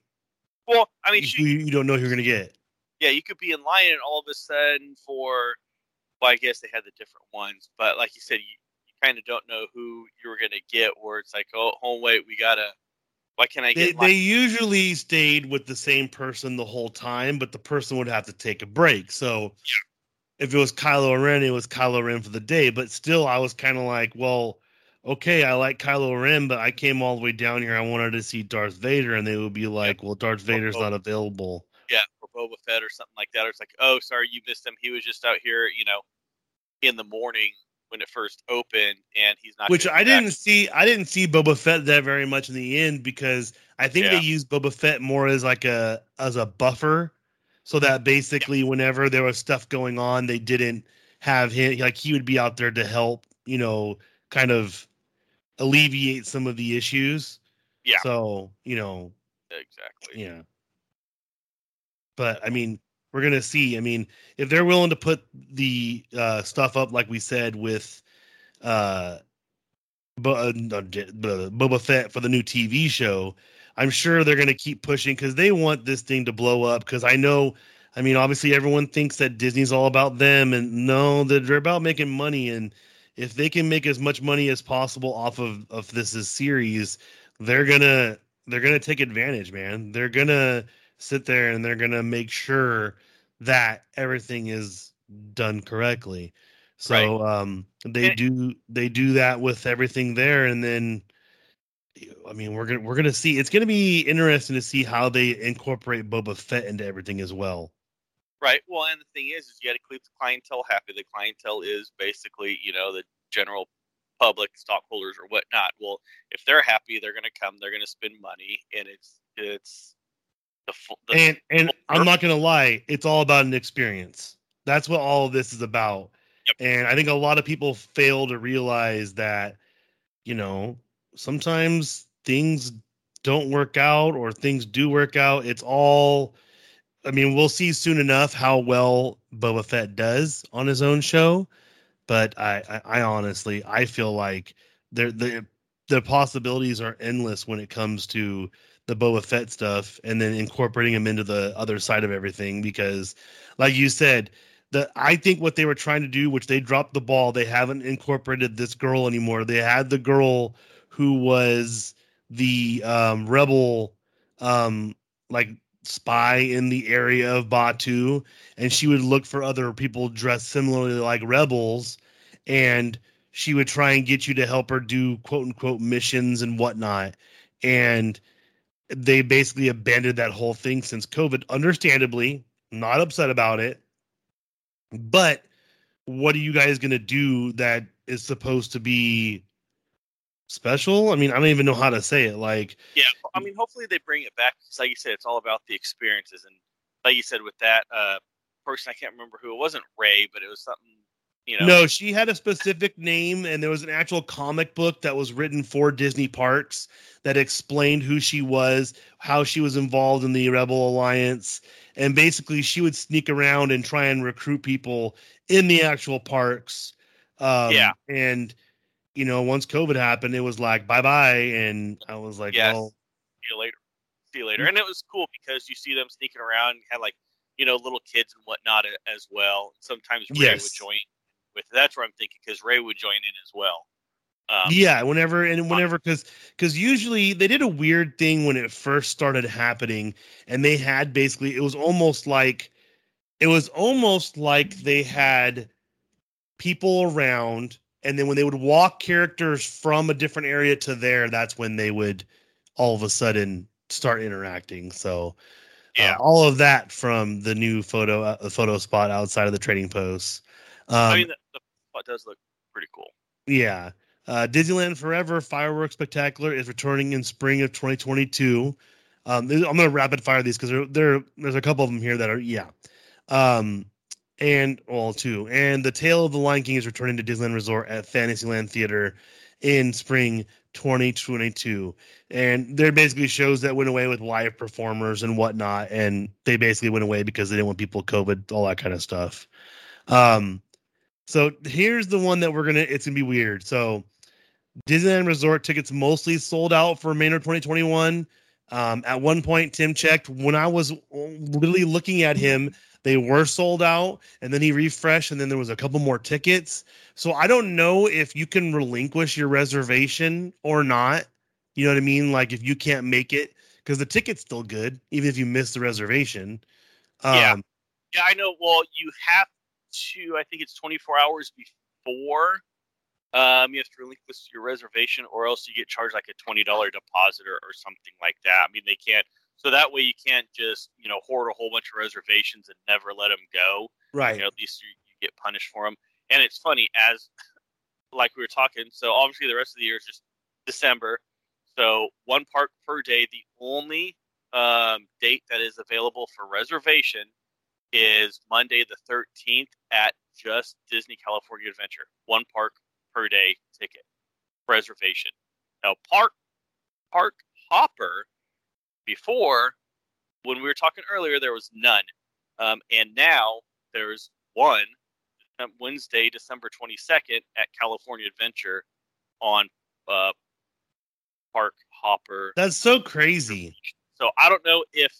"Well, I mean, you, you don't know who you're gonna get." Yeah, you could be in line and all of a sudden for, well, I guess they had the different ones, but like you said, you, you kind of don't know who you were gonna get. Where it's like, oh, oh wait, we gotta. Why can I get? They, they usually stayed with the same person the whole time, but the person would have to take a break. So. Yeah if it was Kylo Ren, it was Kylo Ren for the day. But still, I was kind of like, well, okay, I like Kylo Ren, but I came all the way down here. I wanted to see Darth Vader, and they would be like, well, Darth Vader's not available. Yeah, or Boba Fett or something like that. Or it's like, oh, sorry, you missed him. He was just out here, you know, in the morning when it first opened, and he's not. Which I didn't see. I didn't see Boba Fett that very much in the end because I think yeah. they used Boba Fett more as like a as a buffer so that basically yeah. whenever there was stuff going on they didn't have him like he would be out there to help you know kind of alleviate some of the issues yeah so you know exactly yeah but i mean we're gonna see i mean if they're willing to put the uh, stuff up like we said with uh, but uh, Boba Fett for the new TV show. I'm sure they're going to keep pushing because they want this thing to blow up. Because I know, I mean, obviously everyone thinks that Disney's all about them, and no, they're about making money. And if they can make as much money as possible off of of this series, they're gonna they're gonna take advantage, man. They're gonna sit there and they're gonna make sure that everything is done correctly. So right. um, they do they do that with everything there, and then I mean we're gonna we're gonna see. It's gonna be interesting to see how they incorporate Boba Fett into everything as well. Right. Well, and the thing is, is you got to keep the clientele happy. The clientele is basically, you know, the general public, stockholders or whatnot. Well, if they're happy, they're going to come. They're going to spend money, and it's it's the, the and and I'm not going to lie, it's all about an experience. That's what all of this is about. Yep. And I think a lot of people fail to realize that, you know, sometimes things don't work out or things do work out. It's all I mean, we'll see soon enough how well Boba Fett does on his own show, but I, I, I honestly, I feel like there the the possibilities are endless when it comes to the Boba Fett stuff, and then incorporating him into the other side of everything. Because, like you said, the I think what they were trying to do, which they dropped the ball, they haven't incorporated this girl anymore. They had the girl who was the um, rebel, um, like spy in the area of Batuu, and she would look for other people dressed similarly like rebels, and she would try and get you to help her do quote unquote missions and whatnot. And they basically abandoned that whole thing since COVID. Understandably, not upset about it. But what are you guys going to do that is supposed to be special. I mean, I don't even know how to say it. Like, yeah, I mean, hopefully they bring it back because, like you said, it's all about the experiences. And like you said, with that uh, person, I can't remember who it wasn't Rey, but it was something. You know. No, she had a specific name, and there was an actual comic book that was written for Disney Parks that explained who she was, how she was involved in the Rebel Alliance, and basically she would sneak around and try and recruit people in the actual parks. Um, yeah, and you know, once COVID happened, it was like bye bye, and I was like, yes. well, see you later, see you later, and it was cool because you see them sneaking around, had like you know little kids and whatnot as well. Sometimes Rey yes. would join with. That's where I'm thinking because Rey would join in as well. Um, yeah, whenever and whenever because because usually they did a weird thing when it first started happening, and they had basically it was almost like it was almost like they had people around and then when they would walk characters from a different area to there, that's when they would all of a sudden start interacting. So, uh, yeah, uh, all of that from the new photo uh, photo spot outside of the trading posts. Um, I mean, the, the spot does look pretty cool. Yeah. Uh, Disneyland Forever Fireworks Spectacular is returning in spring of 2022. Um, I'm going to rapid fire these because there, there, there's a couple of them here that are yeah. Um, and well, two. And the Tale of the Lion King is returning to Disneyland Resort at Fantasyland Theater in spring 2022. And they're basically shows that went away with live performers and whatnot. And they basically went away because they didn't want people COVID, all that kind of stuff. Um, so here's the one that we're gonna. It's gonna be weird. So Disneyland Resort tickets mostly sold out for Maynard 2021. Um, at one point, Tim checked when I was really looking at him they were sold out and then he refreshed and then there was a couple more tickets. So i don't know if you can relinquish your reservation or not. You know what i mean? Like if you can't make it because the ticket's still good even if you miss the reservation. Um, yeah yeah i know. Well you have to i think it's 24 hours before um, you have to relinquish your reservation or else you get charged like a $20 deposit or, or something like that. I mean they can't so that way you can't just you know hoard a whole bunch of reservations and never let them go. Right. You know, at least you, you get punished for them. And it's funny as *laughs* like we were talking. So obviously the rest of the year is just December. So one park per day. The only um, date that is available for reservation is Monday the 13th at just Disney California Adventure. One park per day ticket reservation. Now park park hopper before, when we were talking earlier, there was none, um, and now there's one Wednesday, December 22nd at California Adventure on uh, Park Hopper. That's so crazy. So I don't know if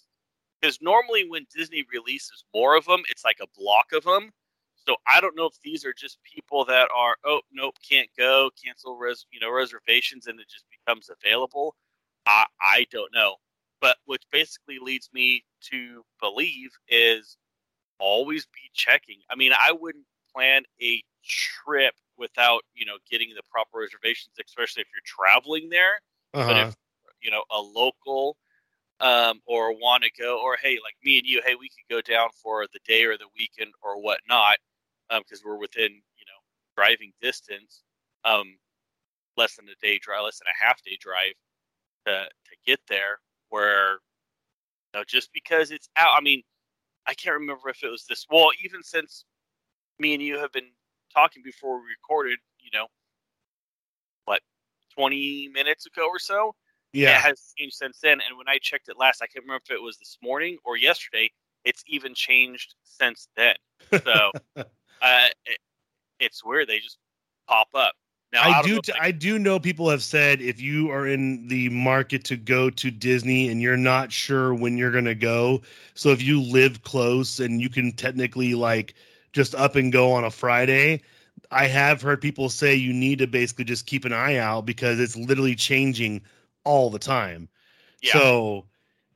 because normally when Disney releases more of them, it's like a block of them. So I don't know if these are just people that are oh nope can't go cancel res you know reservations and it just becomes available. I I don't know, but which basically leads me to believe is always be checking. I mean I wouldn't plan a trip without you know getting the proper reservations, especially if you're traveling there. Uh-huh. But if you know a local um, or want to go, or hey, like me and you, hey, we could go down for the day or the weekend or whatnot, because um, we're within you know driving distance, um, less than a day drive, less than a half day drive to to get there. Where you know, just because it's out, I mean, I can't remember if it was this. Well, even since me and you have been talking before we recorded, you know, what, 20 minutes ago or so? Yeah. It has changed since then. And when I checked it last, I can't remember if it was this morning or yesterday. It's even changed since then. So *laughs* uh, it, it's weird. They just pop up. Now, I, I do. know I do know people have said if you are in the market to go to Disney and you're not sure when you're going to go, so if you live close and you can technically like just up and go on a Friday, I have heard people say you need to basically just keep an eye out because it's literally changing all the time. Yeah. So,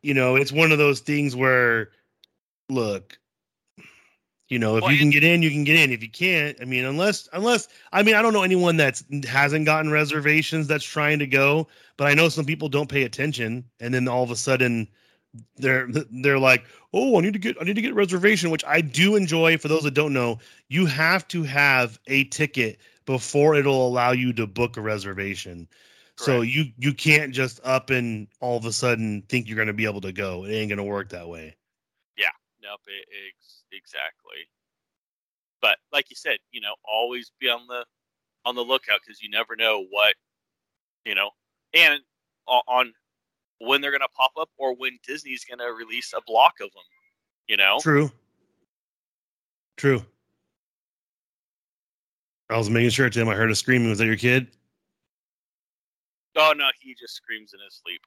you know, it's one of those things where, look, you know, if Well, you can get in, you can get in. If you can't, I mean, unless, unless, I mean, I don't know anyone that's hasn't gotten reservations that's trying to go, but I know some people don't pay attention, and then all of a sudden, they're *laughs* they're like, oh, I need to get, I need to get a reservation, which I do enjoy. For those that don't know, you have to have a ticket before it'll allow you to book a reservation. So you you can't just up and all of a sudden think you're going to be able to go. It ain't going to work that way. It, ex- exactly. But like you said, you know, always be on the on the lookout because you never know what you know, and on when they're going to pop up or when Disney's going to release a block of them. You know, True. True. I was making sure, Tim. I heard a screaming. Was that your kid? oh no, he just screams in his sleep.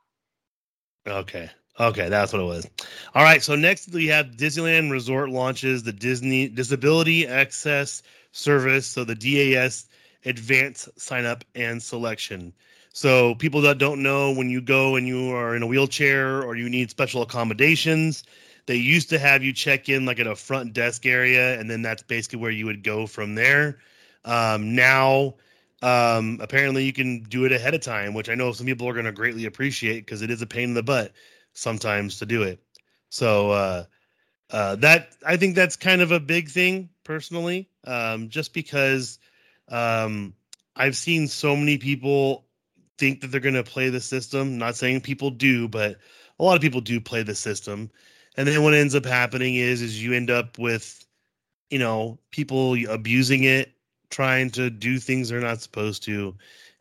Okay. Okay, that's what it was. All right. So next we have Disneyland Resort launches the Disney Disability Access Service, so the DAS Advanced Sign Up and Selection. So people that don't know, when you go and you are in a wheelchair or you need special accommodations, they used to have you check in like at a front desk area, and then that's basically where you would go from there. Um, now um, apparently, you can do it ahead of time, which I know some people are going to greatly appreciate because it is a pain in the butt sometimes to do it. So uh, uh, that I think that's kind of a big thing personally, um, just because um, I've seen so many people think that they're going to play the system. Not saying people do, but a lot of people do play the system, and then what ends up happening is is you end up with you know people abusing it trying to do things they're not supposed to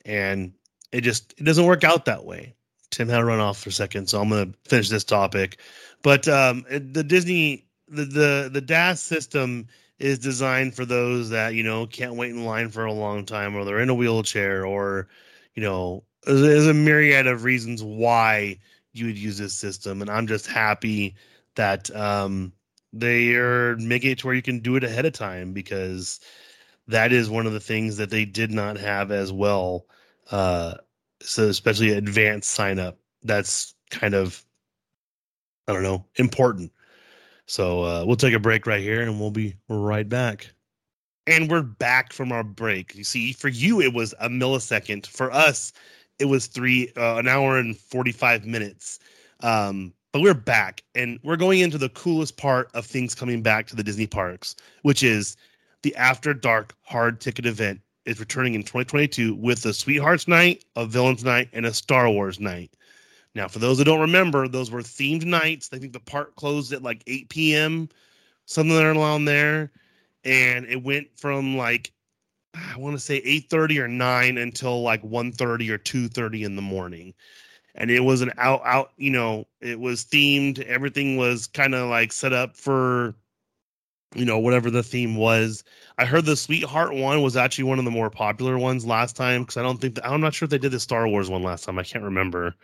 and it just it doesn't work out that way tim had to run off for a second so i'm going to finish this topic but um the disney the, the the das system is designed for those that you know can't wait in line for a long time or they're in a wheelchair or you know there's, a myriad of reasons why you would use this system and i'm just happy that um they are making it to where you can do it ahead of time because that is one of the things that they did not have as well. Uh, so especially advanced sign up, that's kind of I don't know important. So uh, we'll take a break right here, and we'll be right back. And we're back from our break. You see, for you it was a millisecond. For us, it was three uh, an hour and forty five minutes. Um, but we're back, and we're going into the coolest part of things coming back to the Disney parks, which is the After Dark hard ticket event is returning in 2022 with a Sweethearts Night, a Villains Night, and a Star Wars Night. Now, for those that don't remember, those were themed nights. I think the park closed at like 8 p.m., something around there, and it went from like I want to say 8:30 or 9 until like 1:30 or 2:30 in the morning. And it was an out out, you know, it was themed. Everything was kind of like set up for you know, whatever the theme was. I heard the Sweetheart one was actually one of the more popular ones last time because I don't think that, I'm not sure if they did the Star Wars one last time. I can't remember.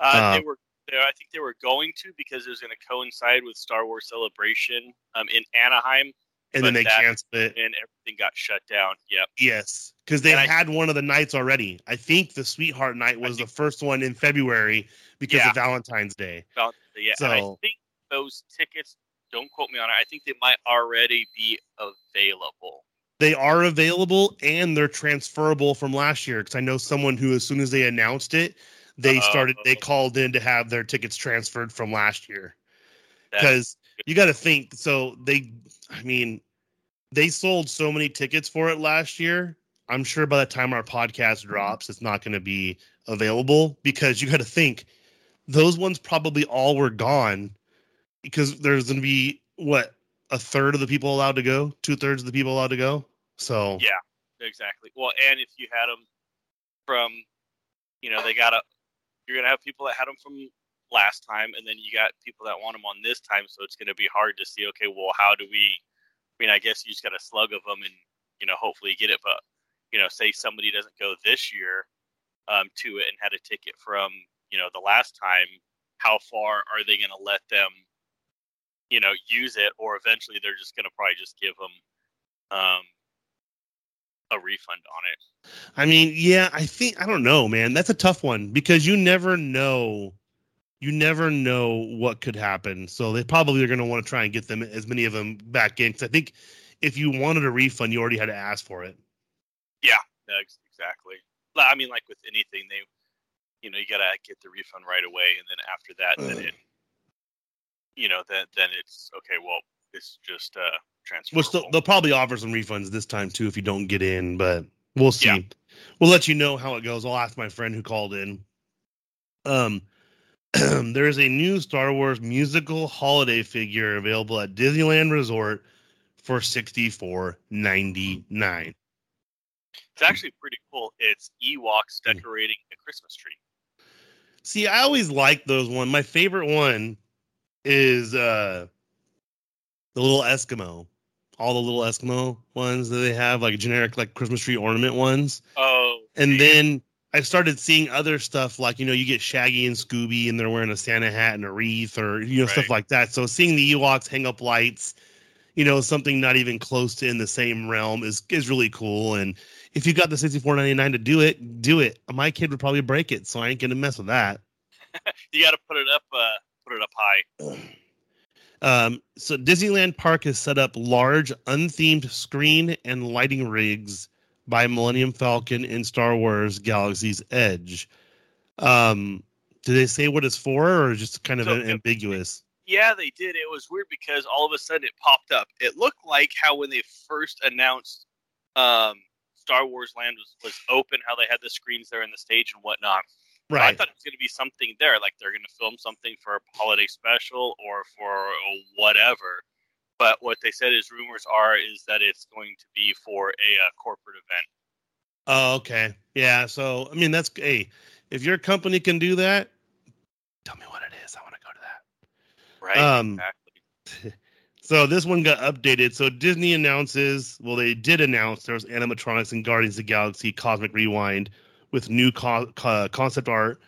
Uh, they were. I think they were going to because it was going to coincide with Star Wars Celebration um, in Anaheim. And then they canceled it, and everything got shut down. Yep. Yes, because they and had I, one of the nights already. I think the Sweetheart night was the first one in February because yeah. of Valentine's Day. Valentine's Day, yeah. So, and I think those tickets don't quote me on it. I think they might already be available. They are available and they're transferable from last year because I know someone who, as soon as they announced it, they uh, started they called in to have their tickets transferred from last year. Because you got to think, so they, I mean, they sold so many tickets for it last year. I'm sure by the time our podcast drops, it's not going to be available because you got to think those ones probably all were gone because there's going to be what a third of the people allowed to go, two thirds of the people allowed to go. So yeah, exactly. Well, and if you had them from, you know, they got a, you're gonna have people that had them from last time, and then you got people that want them on this time. So it's gonna be hard to see. Okay, well, how do we? I mean, I guess you just got a slug of them, and you know, hopefully get it. But you know, say somebody doesn't go this year um, to it and had a ticket from you know the last time, how far are they going to let them you know use it or eventually they're just going to probably just give them um, a refund on it. I mean yeah i think i don't know man. That's a tough one because you never know you never know what could happen. So they probably are going to want to try and get them as many of them back in because i think if you wanted a refund you already had to ask for it. Yeah exactly. I mean like with anything they you know you got to get the refund right away and then after that then it you know, then then it's okay. Well, it's just uh transfer. Well, still, they'll probably offer some refunds this time too if you don't get in, but we'll see. Yeah. We'll let you know how it goes. I'll ask my friend who called in. Um, *clears throat* there is a new Star Wars musical holiday figure available at Disneyland Resort for sixty four ninety nine. It's actually pretty cool. It's Ewoks decorating a Christmas tree. See, I always like those one. My favorite one is uh the little Eskimo. All the little Eskimo ones that they have, like generic like Christmas tree ornament ones. Oh. And then I started seeing other stuff like, you know, you get Shaggy and Scooby and they're wearing a Santa hat and a wreath or you know, right. stuff like that. So seeing the Ewoks hang up lights, you know, something not even close to in the same realm is is really cool. And if you got the sixty four ninety nine to do it, do it. My kid would probably break it, so I ain't gonna mess with that. *laughs* you got to put it up uh, put it up high. *clears throat* Um, so Disneyland Park has set up large unthemed screen and lighting rigs by Millennium Falcon in Star Wars Galaxy's Edge. Um, did they say what it's for, or just kind of so, ambiguous? Yeah, they did. It was weird because all of a sudden it popped up. It looked like how when they first announced um, Star Wars Land was, was open, how they had the screens there in the stage and whatnot. Right. I thought it was going to be something there, like they're going to film something for a holiday special or for whatever. But what they said is rumors are is that it's going to be for a uh, corporate event. Oh, okay. Yeah. So I mean, that's hey, if your company can do that, tell me what it is. I want to go to that. Right. Um, exactly. *laughs* So this one got updated. So Disney announces, well, they did announce there's animatronics in Guardians of the Galaxy Cosmic Rewind with new co- co- concept art,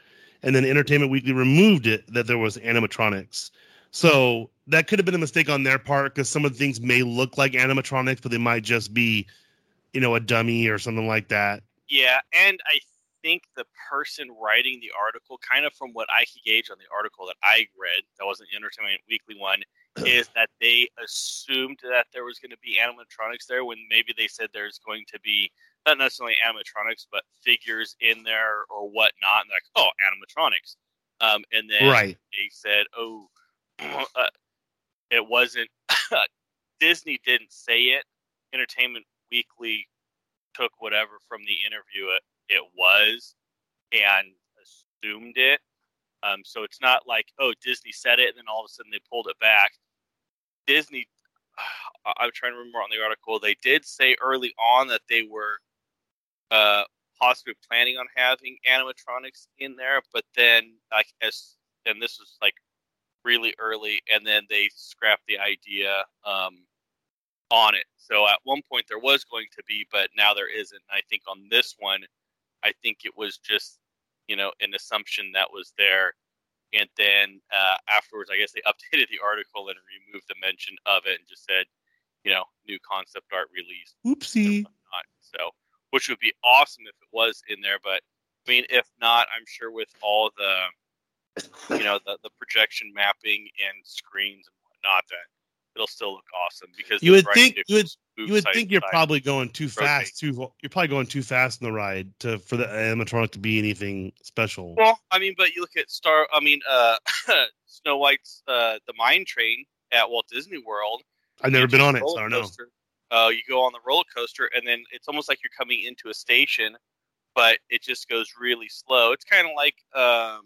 and then Entertainment Weekly removed it that there was animatronics. So that could have been a mistake on their part because some of the things may look like animatronics, but they might just be, you know, a dummy or something like that. Yeah, and I think the person writing the article, kind of from what I could gauge on the article that I read, that wasn't the Entertainment Weekly one, *clears throat* is that they assumed that there was going to be animatronics there when maybe they said there's going to be not necessarily animatronics, but figures in there or whatnot. And they're like, oh, animatronics. Um, and then right. they said, oh, *clears throat* uh, it wasn't. *laughs* Disney didn't say it. Entertainment Weekly took whatever from the interview it, it was and assumed it. Um, so it's not like, oh, Disney said it and then all of a sudden they pulled it back. Disney, *sighs* I'm trying to remember on the article, they did say early on that they were uh, possibly planning on having animatronics in there, but then like as and this was like really early, and then they scrapped the idea. Um, on it. So at one point there was going to be, but now there isn't. I think on this one, I think it was just you know an assumption that was there, and then uh, afterwards, I guess they *laughs* updated the article and removed the mention of it and just said, you know, new concept art release. Oopsie. So, which would be awesome if it was in there, but I mean, if not, I'm sure with all the, you know, the, the projection mapping and screens and whatnot, that it'll still look awesome because you would think you would you would think you're probably going too rotate. fast too you're probably going too fast in the ride to for the animatronic to be anything special. Well i mean but you look at star i mean uh *laughs* snow white's uh the mine train at walt disney world. I've never been on it so i don't know uh, you go on the roller coaster and then it's almost like you're coming into a station but it just goes really slow it's kind of like um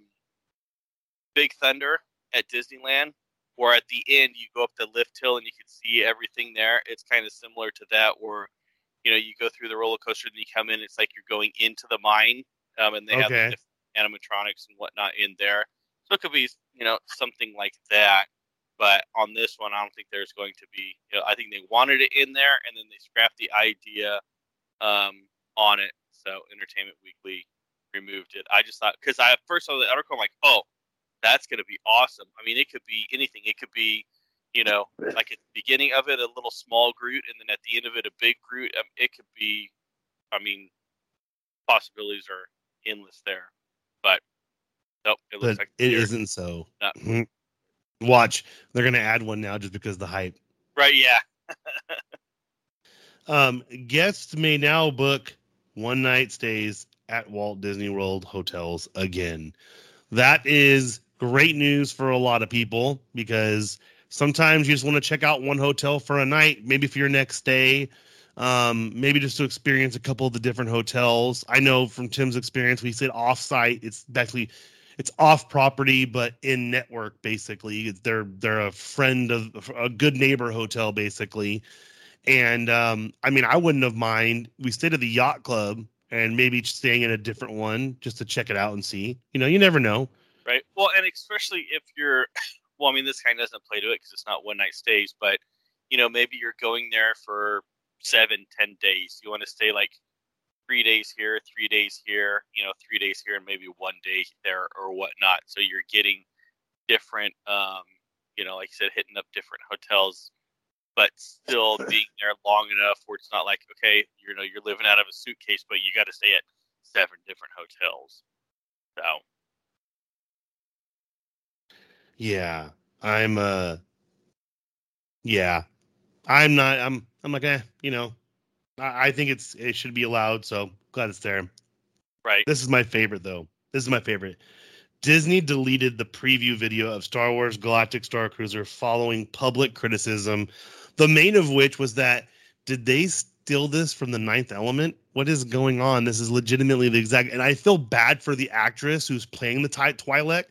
big thunder at disneyland where at the end you go up the lift hill and you can see everything there. It's kind of similar to that, where you know you go through the roller coaster and you come in. It's like you're going into the mine, um, and they okay. have animatronics and whatnot in there. So it could be you know something like that. But on this one, I don't think there's going to be. You know, I think they wanted it in there, and then they scrapped the idea um, on it. So Entertainment Weekly removed it. I just thought because I first saw the article, I'm like, oh, that's going to be awesome. I mean, it could be anything. It could be, you know, like at the beginning of it, a little small Groot, and then at the end of it, a big Groot. Um, it could be, I mean, possibilities are endless there. But nope, it looks but like it isn't so. Mm-hmm. *clears throat* Watch, they're going to add one now just because the hype. Right? Yeah. *laughs* um, guests may now book one night stays at Walt Disney World hotels again. That is great news for a lot of people because sometimes you just want to check out one hotel for a night, maybe for your next stay, um, maybe just to experience a couple of the different hotels. I know from Tim's experience, we said off-site. It's actually it's off property, but in network. Basically, they're they're a friend of a good neighbor hotel, basically. And um, I mean, I wouldn't have mind. We stayed at the yacht club and maybe staying in a different one just to check it out and see. You know, you never know right? Well, and especially if you're, *laughs* well, I mean, this kind of doesn't play to it because it's not one night stays, but you know, maybe you're going there for seven, ten days. You want to stay like three days here, three days here, you know, three days here, and maybe one day there or whatnot. So you're getting different, um, you know, like you said, hitting up different hotels, but still *laughs* being there long enough where it's not like, okay, you know, you're living out of a suitcase, but you got to stay at seven different hotels. So yeah, I'm uh yeah. I'm not I'm I'm like, eh, you know. I, I think it's it should be allowed, so glad it's there. Right. This is my favorite though. This is my favorite. Disney deleted the preview video of Star Wars Galactic Star Cruiser following public criticism, the main of which was that did they steal this from the ninth element? What is going on? This is legitimately the exact and I feel bad for the actress who's playing the Twi'lek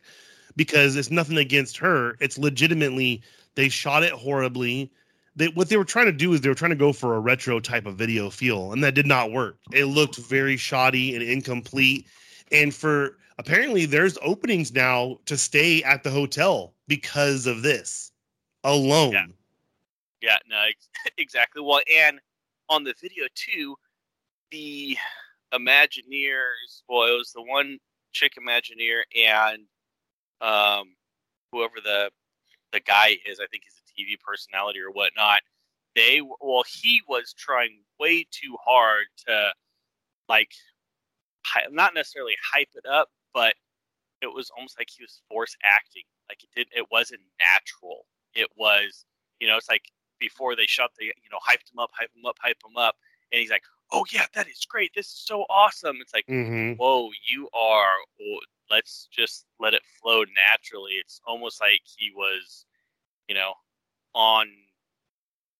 because it's nothing against her. It's legitimately they shot it horribly. They, what they were trying to do is they were trying to go for a retro type of video feel, and that did not work. It looked very shoddy and incomplete. And for apparently, there's openings now to stay at the hotel because of this alone. Yeah, yeah no, *laughs* exactly. Well, and on the video too, the Imagineers. Well, it was the one chick Imagineer and um, whoever the the guy is, I think he's TV personality or whatnot. They well, he was trying way too hard to like not necessarily hype it up, but it was almost like he was force acting. Like it did, it wasn't natural. It was, you know, it's like before they shot the, you know, hyped him up, hype him up, hype him up, and he's like, "Oh yeah, that is great. This is so awesome." It's like, mm-hmm. whoa, you are let's just let it flow naturally. It's almost like he was, you know, on,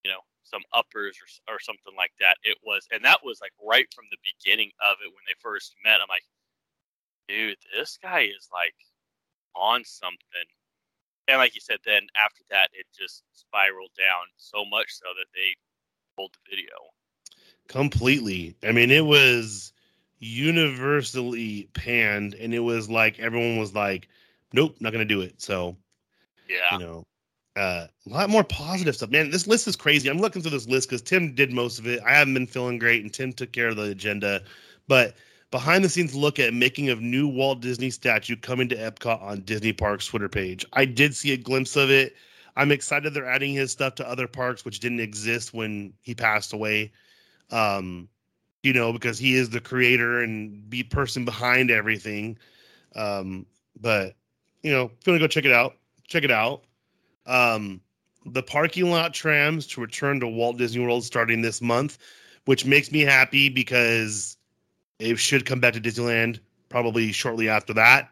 you know, some uppers or, or something like that. It was, and that was like right from the beginning of it when they first met. I'm like, dude, this guy is like on something. And like you said, then after that, it just spiraled down so much so that they pulled the video. Completely. I mean, it was universally panned, and it was like everyone was like, "Nope, not gonna do it." So, yeah, you know, Uh, a lot more positive stuff, man. This list is crazy. I'm looking through this list because Tim did most of it. I haven't been feeling great, and Tim took care of the agenda. But behind the scenes look at making of new Walt Disney statue coming to Epcot on Disney Parks Twitter page. I did see a glimpse of it. I'm excited they're adding his stuff to other parks, which didn't exist when he passed away. Um, you know, because he is the creator and be person behind everything. Um, but you know, if you want to go check it out, check it out. Um, the parking lot trams to return to Walt Disney World starting this month, which makes me happy because it should come back to Disneyland probably shortly after that,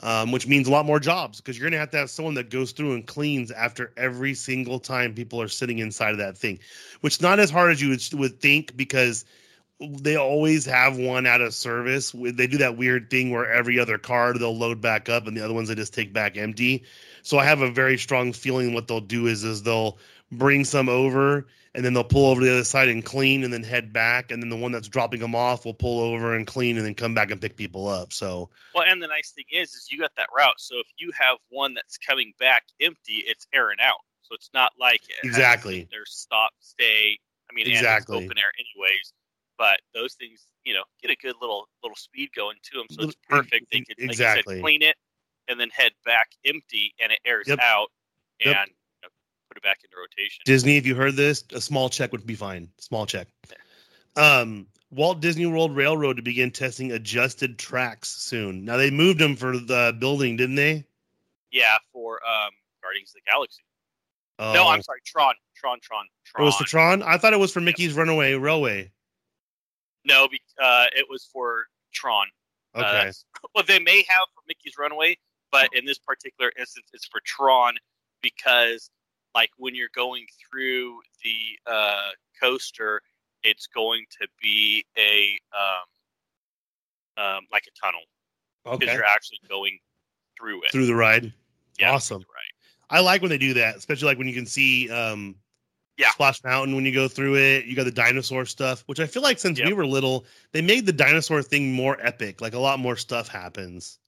um, which means a lot more jobs because you're going to have to have someone that goes through and cleans after every single time people are sitting inside of that thing, which not as hard as you would, would think because they always have one out of service. They do that weird thing where every other card they'll load back up and the other ones they just take back empty. So I have a very strong feeling what they'll do is is they'll bring some over and then they'll pull over to the other side and clean and then head back. And then the one that's dropping them off will pull over and clean and then come back and pick people up. So well and the nice thing is is you got that route. So if you have one that's coming back empty it's airing out. So it's not like it exactly. there's stop stay. I mean exactly. open air anyways but those things you know get a good little little speed going to them so it's perfect. They could exactly said, clean it and then head back empty and it airs yep. out and yep put it back into rotation. Disney, if you heard this, a small check would be fine. Small check. Um, Walt Disney World Railroad to begin testing adjusted tracks soon. Now they moved them for the building, didn't they? Yeah, for um, Guardians of the Galaxy. Oh. No, I'm sorry, Tron, Tron, Tron, Tron. It was for Tron. I thought it was for Mickey's Runaway Railway. No, uh, it was for Tron. Uh, okay. Uh, *laughs* well, they may have for Mickey's Runaway, but in this particular instance, it's for Tron because like when you're going through the uh, coaster, it's going to be a um, um, like a tunnel because okay. you're actually going through it through the ride. Yeah, awesome. Right. I like when they do that, especially like when you can see um, yeah. Splash Mountain when you go through it. You got the dinosaur stuff, which I feel like since yep. we were little, they made the dinosaur thing more epic. Like a lot more stuff happens.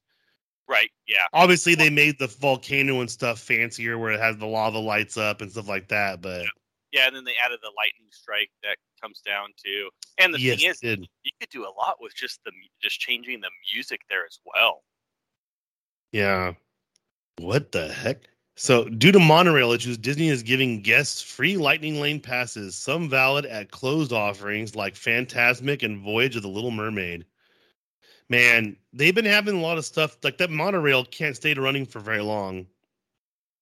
Right. Yeah. Obviously, they made the volcano and stuff fancier, where it has the lava lights up and stuff like that. But yeah, yeah and then they added the lightning strike that comes down to. And the yes, thing is, did. you could do a lot with just the just changing the music there as well. Yeah. What the heck? So, due to monorail issues, Disney is giving guests free Lightning Lane passes, some valid at closed offerings like Fantasmic and Voyage of the Little Mermaid man, they've been having a lot of stuff like that monorail can't stay running for very long.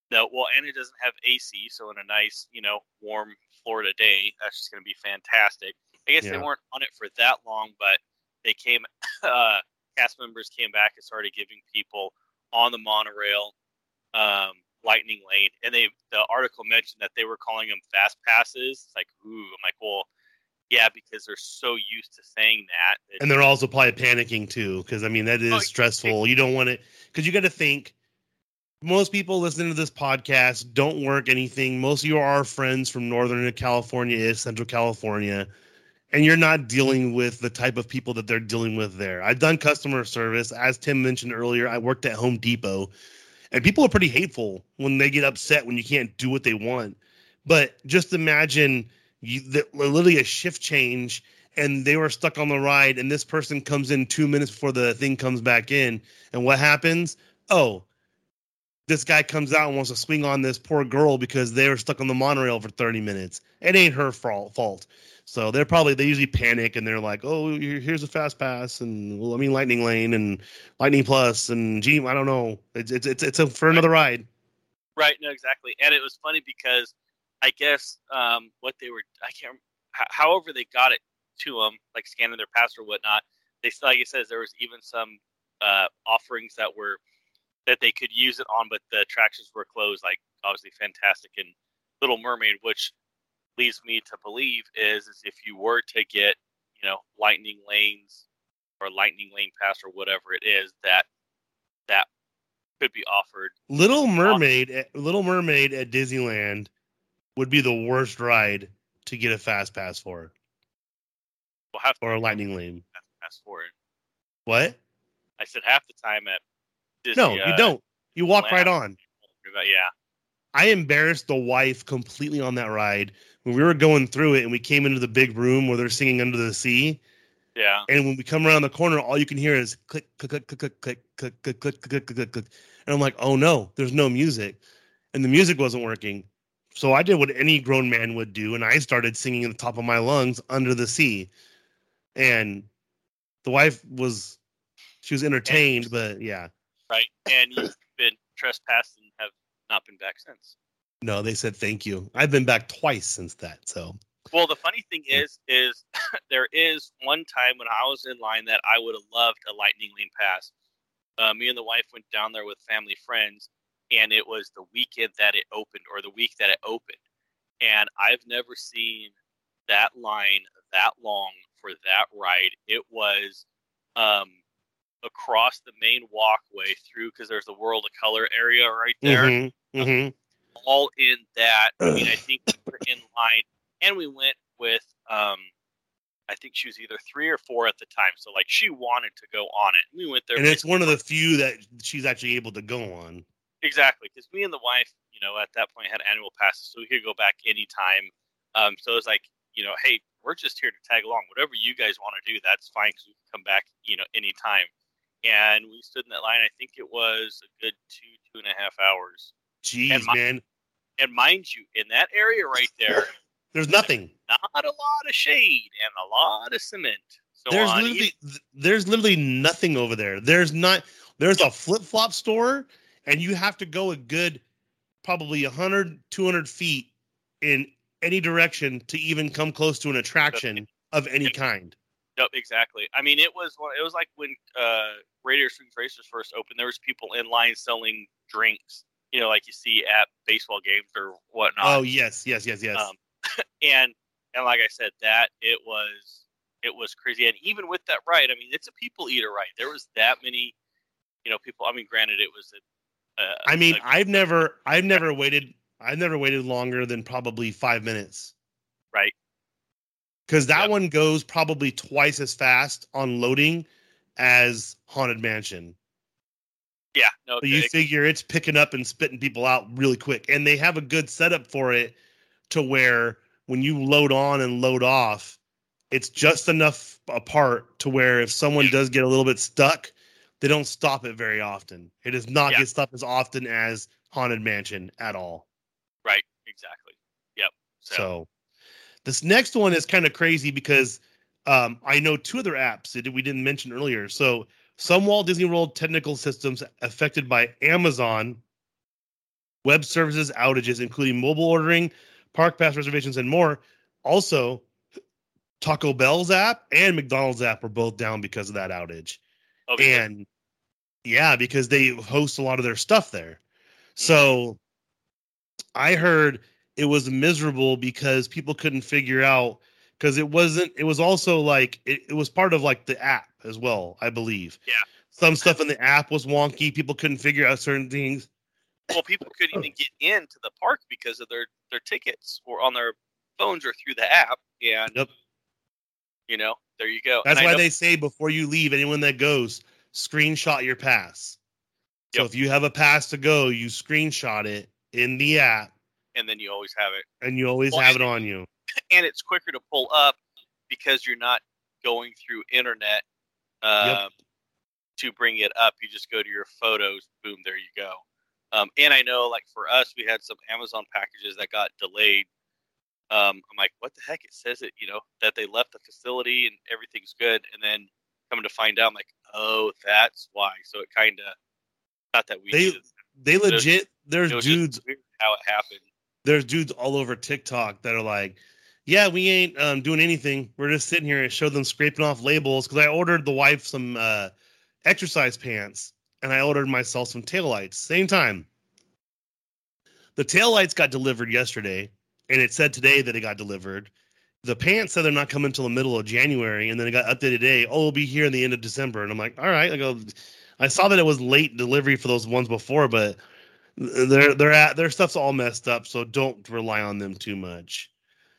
No, well, and it doesn't have AC, so in a nice, you know, warm Florida day, that's just going to be fantastic. I guess yeah. they weren't on it for that long, but they came, *coughs* uh, cast members came back and started giving people on the monorail um, lightning lane, and they the article mentioned that they were calling them fast passes. It's like, ooh, I'm like, well, yeah, because they're so used to saying that. And they're also probably panicking too, because I mean that oh, is oh, stressful. You don't want it because you got to think. Most people listening to this podcast don't work anything. Most of you are friends from Northern California, is Central California, and you're not dealing with the type of people that they're dealing with there. I've done customer service, as Tim mentioned earlier. I worked at Home Depot, and people are pretty hateful when they get upset when you can't do what they want. But just imagine you, the, literally a shift change and they were stuck on the ride and this person comes in two minutes before the thing comes back in. And what happens? Oh this guy comes out and wants to swing on this poor girl because they were stuck on the monorail for 30 minutes. It ain't her fault so they're probably they usually panic and they're like oh here's a fast pass and well, i mean lightning lane and lightning plus and gee i don't know. It's it's it's, it's a, for another ride. Right no exactly. And it was funny because I guess um, what they were, I can't, however they got it to them, like scanning their pass or whatnot. They like it says there was even some uh, offerings that were that they could use it on, but the attractions were closed. Like obviously, Fantasmic and Little Mermaid, which leads me to believe is, is if you were to get you know lightning lanes or lightning lane pass or whatever it is that that could be offered. Little Mermaid, Little Mermaid at Disneyland would be the worst ride to get a fast pass for. Well, half or a lightning lane. Pass for it. What? I said half the time at Disney, No, you uh, don't. You walk right on. yeah. I embarrassed the wife completely on that ride when we were going through it and we came into the big room where they're singing Under the Sea. Yeah. And when we come around the corner, all you can hear is click, click, click, click, click, click, click, click, click, click, click, click. And I'm like, oh no, there's no music. And the music wasn't working. So I did what any grown man would do, and I started singing at the top of my lungs under the sea. And the wife was she was entertained, but yeah. Right. And you've *laughs* been trespassed and have not been back since. No, they said thank you. I've been back twice since that. So Well, the funny thing is, is *laughs* there is one time when I was in line that I would have loved a lightning lane pass. Uh, me and the wife went down there with family friends, and it was the weekend that it opened, or the week that it opened. And I've never seen that line that long for that ride. It was um, across the main walkway through because there's the World of Color area right there mm-hmm, mm-hmm. all in that. *clears throat* I mean, I think we were in line, and we went with. Um, I think she was either three or four at the time, so like she wanted to go on it. We went there, and it's one of the few that she's actually able to go on. Exactly, because me and the wife, you know, at that point had annual passes, so we could go back anytime. Um, so it was like, you know, hey, we're just here to tag along. Whatever you guys want to do, that's fine because we can come back, you know, anytime. And we stood in that line. I think it was a good two, two and a half hours. Jeez, And my- man. And mind you, in that area right there, *laughs* There's nothing. not a lot of shade and a lot of cement. So There's literally there's literally nothing over there. There's not there's a flip-flop store and you have to go a good probably 100 200 feet in any direction to even come close to an attraction of any kind. Yep, exactly. I mean, it was it was like when uh, Radiator Springs Racers first opened. There was people in line selling drinks, you know, like you see at baseball games or whatnot. Oh, yes, yes, yes, yes. Um, *laughs* and and like I said, that it was it was crazy. And even with that ride, I mean, it's a people eater ride. There was that many, you know, people. I mean, granted, it was a I mean, I've never I've never waited I've never waited longer than probably 5 minutes. right. Cuz that Yep. one goes probably twice as fast on loading as Haunted Mansion. Yeah. No. So you figure it's picking up and spitting people out really quick. And they have a good setup for it to where when you load on and load off, it's just enough apart to where if someone does get a little bit stuck, they don't stop it very often. It does not Yeah. get stopped as often as Haunted Mansion at all. right. Exactly. Yep. So, So this next one is kind of crazy because um, I know two other apps that we didn't mention earlier. So some Walt Disney World technical systems affected by Amazon web services outages, including mobile ordering, park pass reservations, and more. Also, Taco Bell's app and McDonald's app were both down because of that outage. And yeah, because they host a lot of their stuff there. Mm. So I heard it was miserable because people couldn't figure out because it wasn't it was also like it, it was part of like the app as well, I believe. Yeah. Some stuff in the app was wonky. People couldn't figure out certain things. well, people couldn't even get into the park because of their their tickets or on their phones or through the app. And Yep. you know, there you go. That's And why know- they say before you leave, anyone that goes, screenshot your pass. So Yep. if you have a pass to go, you screenshot it in the app and then you always have it, and you always Well, have it on you. *laughs* and it's quicker to pull up because you're not going through internet um, to bring it up. You just go to your photos. Boom, there you go. Um, and I know, like for us, we had some Amazon packages that got delayed. Um, I'm like, what the heck? It says it, you know, that they left the facility and everything's good, and then coming to find out, I'm like, oh, that's why. So it kind of not that we. They they There's- legit there's it dudes how it happened. there's dudes all over TikTok that are like, yeah, we ain't um, doing anything. We're just sitting here and show them scraping off labels because I ordered the wife some uh, exercise pants and I ordered myself some taillights. Same time. The taillights got delivered yesterday and it said today that it got delivered. The pants said they're not coming until the middle of January and then it got updated today. Oh, it'll be here in the end of December. And I'm like, all right. I go, I saw that it was late delivery for those ones before, but their their at their stuff's all messed up, so don't rely on them too much.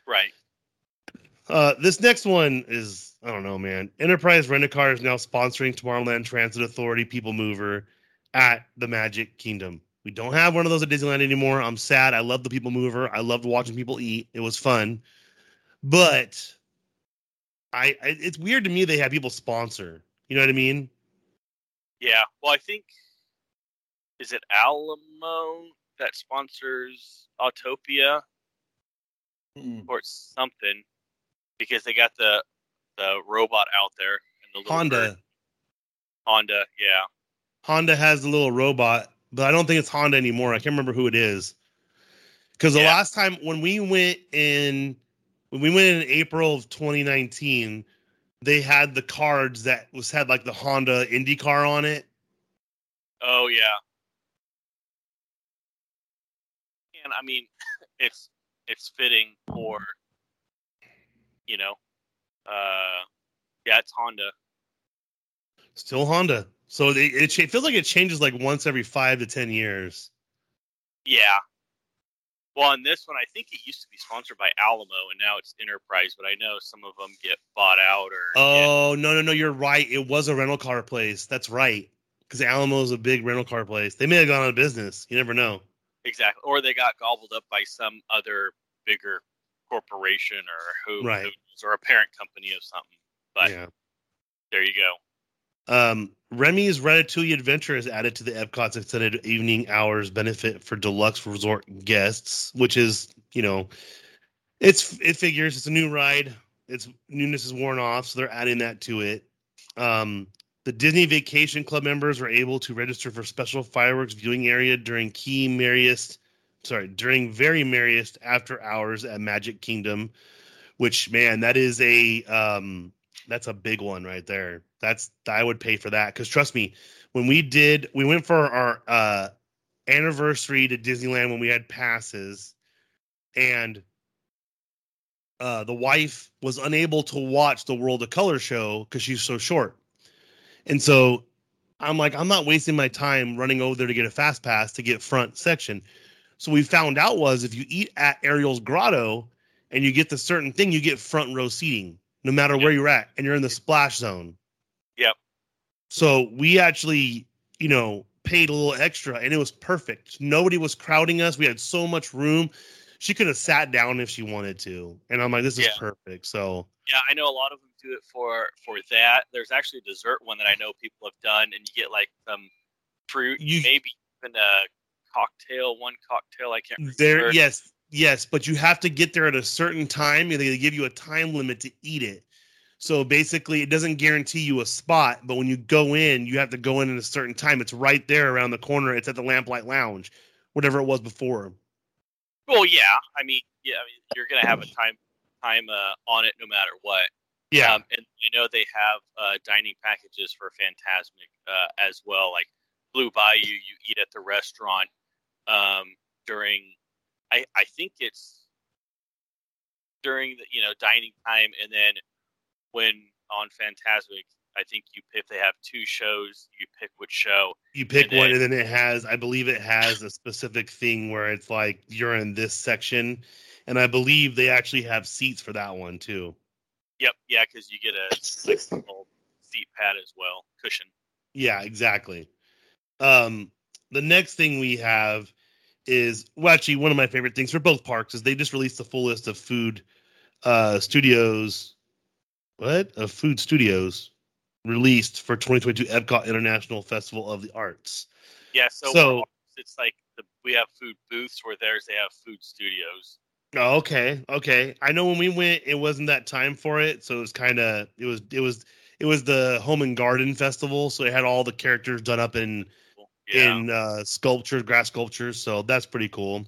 Right. Uh, this next one is I don't know, man. Enterprise Rent a Car is now sponsoring Tomorrowland Transit Authority People Mover at the Magic Kingdom. We don't have one of those at Disneyland anymore. I'm sad. I love the people mover. I loved watching people eat. It was fun. But I, I it's weird to me they have people sponsor. You know what I mean? Yeah. Well, I think is it Alamo that sponsors Autopia Mm. or something because they got the the robot out there and the little Honda. bird. Honda, yeah. Honda has the little robot, but I don't think it's Honda anymore. I can't remember who it is. Because the Yeah. last time when we went in, when we went in April of 2019, they had the cards that was had like the Honda IndyCar on it. Oh yeah. And I mean, *laughs* it's it's fitting for you know, uh, yeah, it's Honda. Still Honda. So it, it, it feels like it changes like once every five to ten years. Yeah. Well, in this one, I think it used to be sponsored by Alamo, and now it's Enterprise. But I know some of them get bought out or get- Oh no no no! You're right. It was a rental car place. That's right. Because Alamo is a big rental car place. They may have gone out of business. You never know. exactly, or they got gobbled up by some other bigger corporation or who, Right. or a parent company of something. But yeah. there you go. Um, Remy's Ratatouille Adventure is added to the Epcot's extended evening hours benefit for deluxe resort guests, which is, you know, it's it figures it's a new ride. Its newness is worn off, so they're adding that to it. Um, the Disney Vacation Club members were able to register for special fireworks viewing area during key merriest, sorry, during very merriest after hours at Magic Kingdom, which man, that is a um that's a big one right there. That's I would pay for that because trust me, when we did, we went for our uh anniversary to Disneyland when we had passes, and uh the wife was unable to watch the World of Color show because she's so short, and so I'm like, I'm not wasting my time running over there to get a fast pass to get front section. So we found out was if you eat at Ariel's Grotto and you get the certain thing, you get front row seating no matter where you're at, and you're in the splash zone. So we actually, you know, paid a little extra, and it was perfect. Nobody was crowding us. We had so much room. She could have sat down if she wanted to, and I'm like, this is Yeah. perfect. So Yeah, I know a lot of them do it for for that. There's actually a dessert one that I know people have done, and you get like some fruit, You- maybe even a cocktail, one cocktail. I can't remember. there, yes, yes, but you have to get there at a certain time. They give you a time limit to eat it. So basically, it doesn't guarantee you a spot, but when you go in, you have to go in at a certain time. It's right there around the corner. It's at the Lamplight Lounge, whatever it was before. Well, yeah. I mean, yeah. I mean, you're gonna have a time time uh, on it no matter what. Yeah, Um, and I know they have uh, dining packages for Fantasmic uh, as well. Like Blue Bayou, you eat at the restaurant um, during. I I think it's during the you know dining time, and then when on Fantasmic, I think you if they have two shows, you pick which show. you pick and one, then- and then it has, I believe, it has a specific thing where it's like you're in this section, and I believe they actually have seats for that one too. Yep, yeah, because you get a seat pad as well, cushion. Yeah, exactly. Um, the next thing we have is well, actually, one of my favorite things for both parks is they just released the full list of food uh studios. What of food studios released for 2022 Epcot International Festival of the Arts. Yeah, so, So- it's like the, we have food booths where theirs they have food studios. Oh, okay, okay. I know when we went, it wasn't that time for it, so it was kind of it was it was it was the Home and Garden Festival, so it had all the characters done up in Yeah, in uh, sculptures, grass sculptures. So that's pretty cool.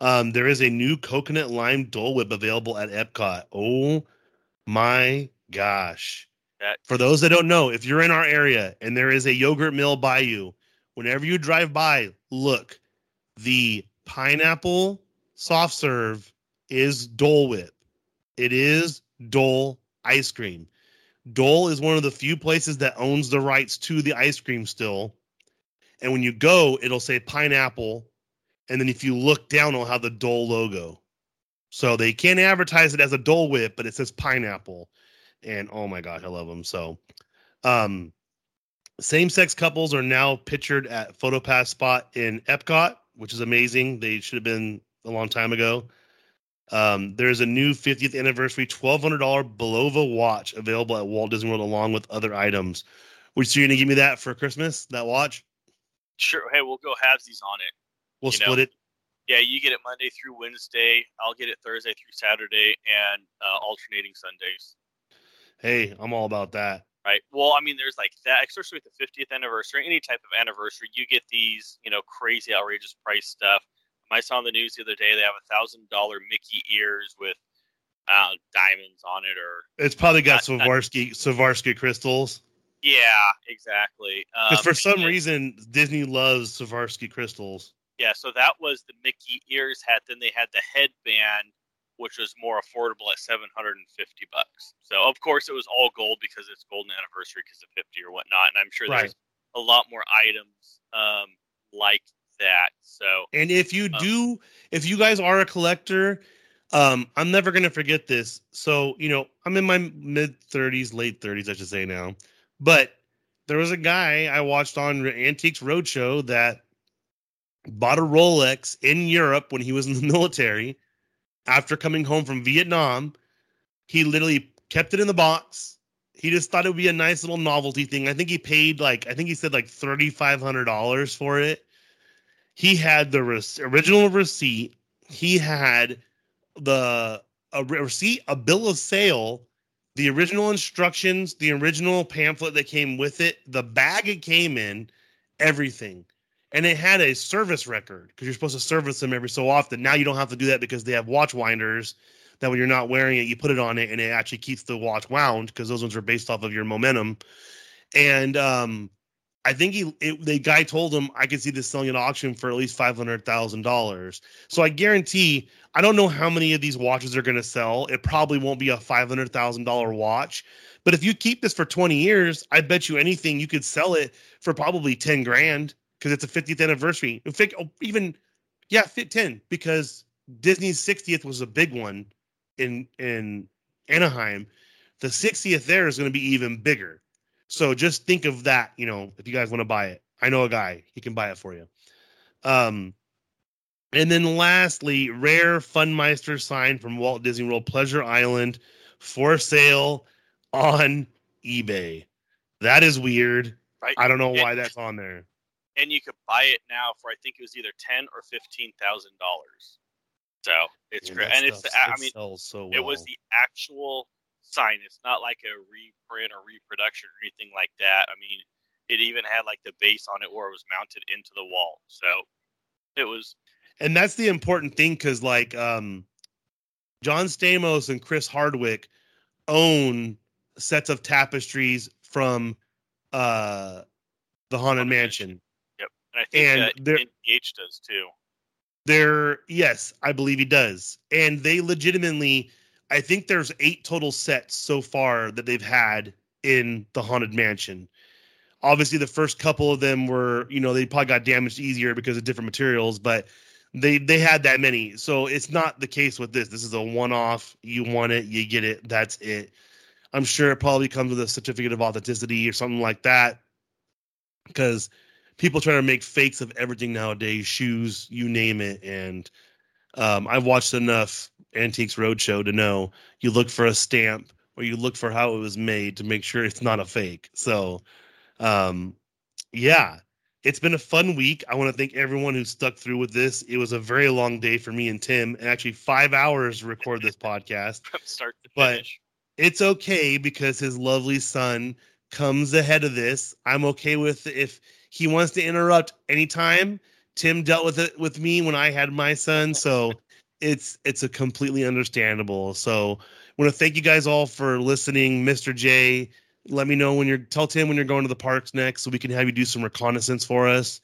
Um, there is a new coconut lime Dole Whip available at Epcot. Oh my gosh! That- For those that don't know, if you're in our area and there is a yogurt mill by you, whenever you drive by, look. The pineapple soft serve is Dole Whip. It is Dole ice cream. Dole is one of the few places that owns the rights to the ice cream still. And when you go, it'll say pineapple. And then if you look down, it'll have the Dole logo. So they can't advertise it as a Dole Whip, but it says pineapple. And oh my gosh, I love them. So um Same sex couples are now pictured at PhotoPass spot in Epcot, which is amazing. They should have been a long time ago. Um, there's a new 50th anniversary $1,200 Bulova watch available at Walt Disney World along with other items. Would you gonna give me that for Christmas? That watch? Sure. Hey, we'll go halvesies on it. We'll You split know, it. Yeah, you get it Monday through Wednesday. I'll get it Thursday through Saturday, and uh, alternating Sundays. Hey, I'm all about that. Right. Well, I mean, there's like that, especially with the 50th anniversary, any type of anniversary, you get these, you know, crazy, outrageous price stuff. I saw on the news the other day they have a thousand dollar Mickey ears with uh, diamonds on it, or It's probably got Not- not- Swarovski Swarovski crystals. yeah, exactly. Because Um, for some and- reason Disney loves Swarovski crystals. Yeah, so that was the Mickey ears hat. Then they had the headband, which was more affordable at seven hundred and fifty bucks. So of course it was all gold because it's golden anniversary because of fifty or whatnot. And I'm sure Right. there's a lot more items um, like that. So And if you Um, do, if you guys are a collector, um, I'm never gonna forget this. So you know, I'm in my mid 30s, late 30s, I should say now. But there was a guy I watched on Antiques Roadshow that bought a Rolex in Europe when he was in the *laughs* military. After coming home from Vietnam, he literally kept it in the box. He just thought it would be a nice little novelty thing. I think he paid like I think he said like thirty five hundred dollars for it he had the rec- original receipt. He had the a re- receipt, a bill of sale, the original instructions, the original pamphlet that came with it, the bag it came in, everything. And it had a service record because you're supposed to service them every so often. Now you don't have to do that because they have watch winders that when you're not wearing it, you put it on it and it actually keeps the watch wound because those ones are based off of your momentum. And um, I think he it, the guy told him I could see this selling at auction for at least five hundred thousand dollars. So I guarantee I don't know how many of these watches are going to sell. It probably won't be a five hundred thousand dollar watch, but if you keep this for twenty years, I bet you anything you could sell it for probably ten grand because it's a fiftieth anniversary. In fact, oh, even yeah, fit ten because Disney's sixtieth was a big one in in Anaheim. The sixtieth there is going to be even bigger. So just think of that, you know, if you guys want to buy it. I know a guy, he can buy it for you. Um and then lastly, rare Funmeister sign from Walt Disney World Pleasure Island for sale on eBay. That is weird. right, I don't know Yeah. why that's on there. And you could buy it now for I think it was either ten or fifteen thousand dollars. So it's great, and it's the, I it mean sells so well. it was the actual sign. It's not like a reprint or reproduction or anything like that. I mean, it even had like the base on it where it was mounted into the wall. So it was and that's the important thing because like um john stamos and chris hardwick own sets of tapestries from uh the haunted mansion and I think And uh, NPH does too. they're yes i believe he does. And they legitimately i think there's eight total sets so far that they've had in the haunted mansion. Obviously the first couple of them were you know they probably got damaged easier because of different materials but they they had that many. So it's not the case with this. This is a one-off. You want it you get it that's it. I'm sure it probably comes with a certificate of authenticity or something like that because people trying to make fakes of everything nowadays shoes you name it. And um, i've watched enough antiques roadshow to know you look for a stamp or you look for how it was made to make sure it's not a fake. So um, yeah it's been a fun week. I want to thank everyone who stuck through with this. It was a very long day for me and tim and actually five hours to record this podcast. *laughs* From start to But- finish. it's okay because his lovely son comes ahead of this. I'm okay with if he wants to interrupt anytime. Tim dealt with it with me when I had my son, so it's it's a completely understandable. So I want to thank you guys all for listening. Mr. J, let me know when you're tell Tim when you're going to the parks next so we can have you do some reconnaissance for us.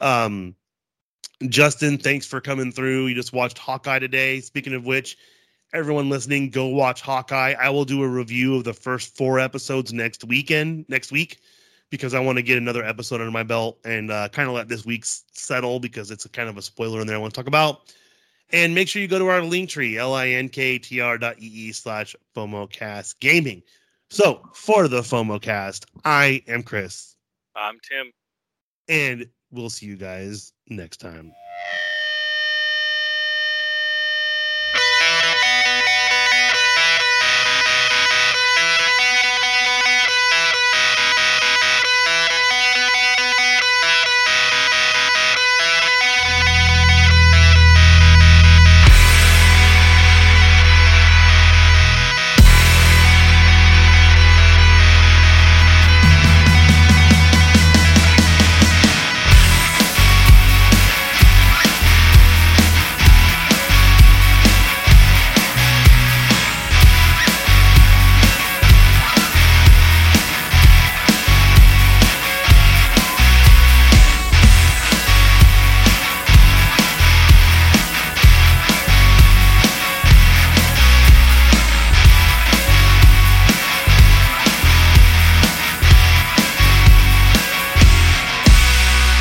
Um Justin, thanks for coming through. You just watched Hawkeye today. Speaking of which, everyone listening, go watch Hawkeye. I will do a review of the first four episodes next weekend, next week, because I want to get another episode under my belt and uh, kind of let this week settle because it's a kind of a spoiler in there I want to talk about. And make sure you go to our link tree, L-I-N-K-T-R dot E-E slash FOMOcast gaming. So for the FOMOcast, I am Chris. I'm Tim. And we'll see you guys next time.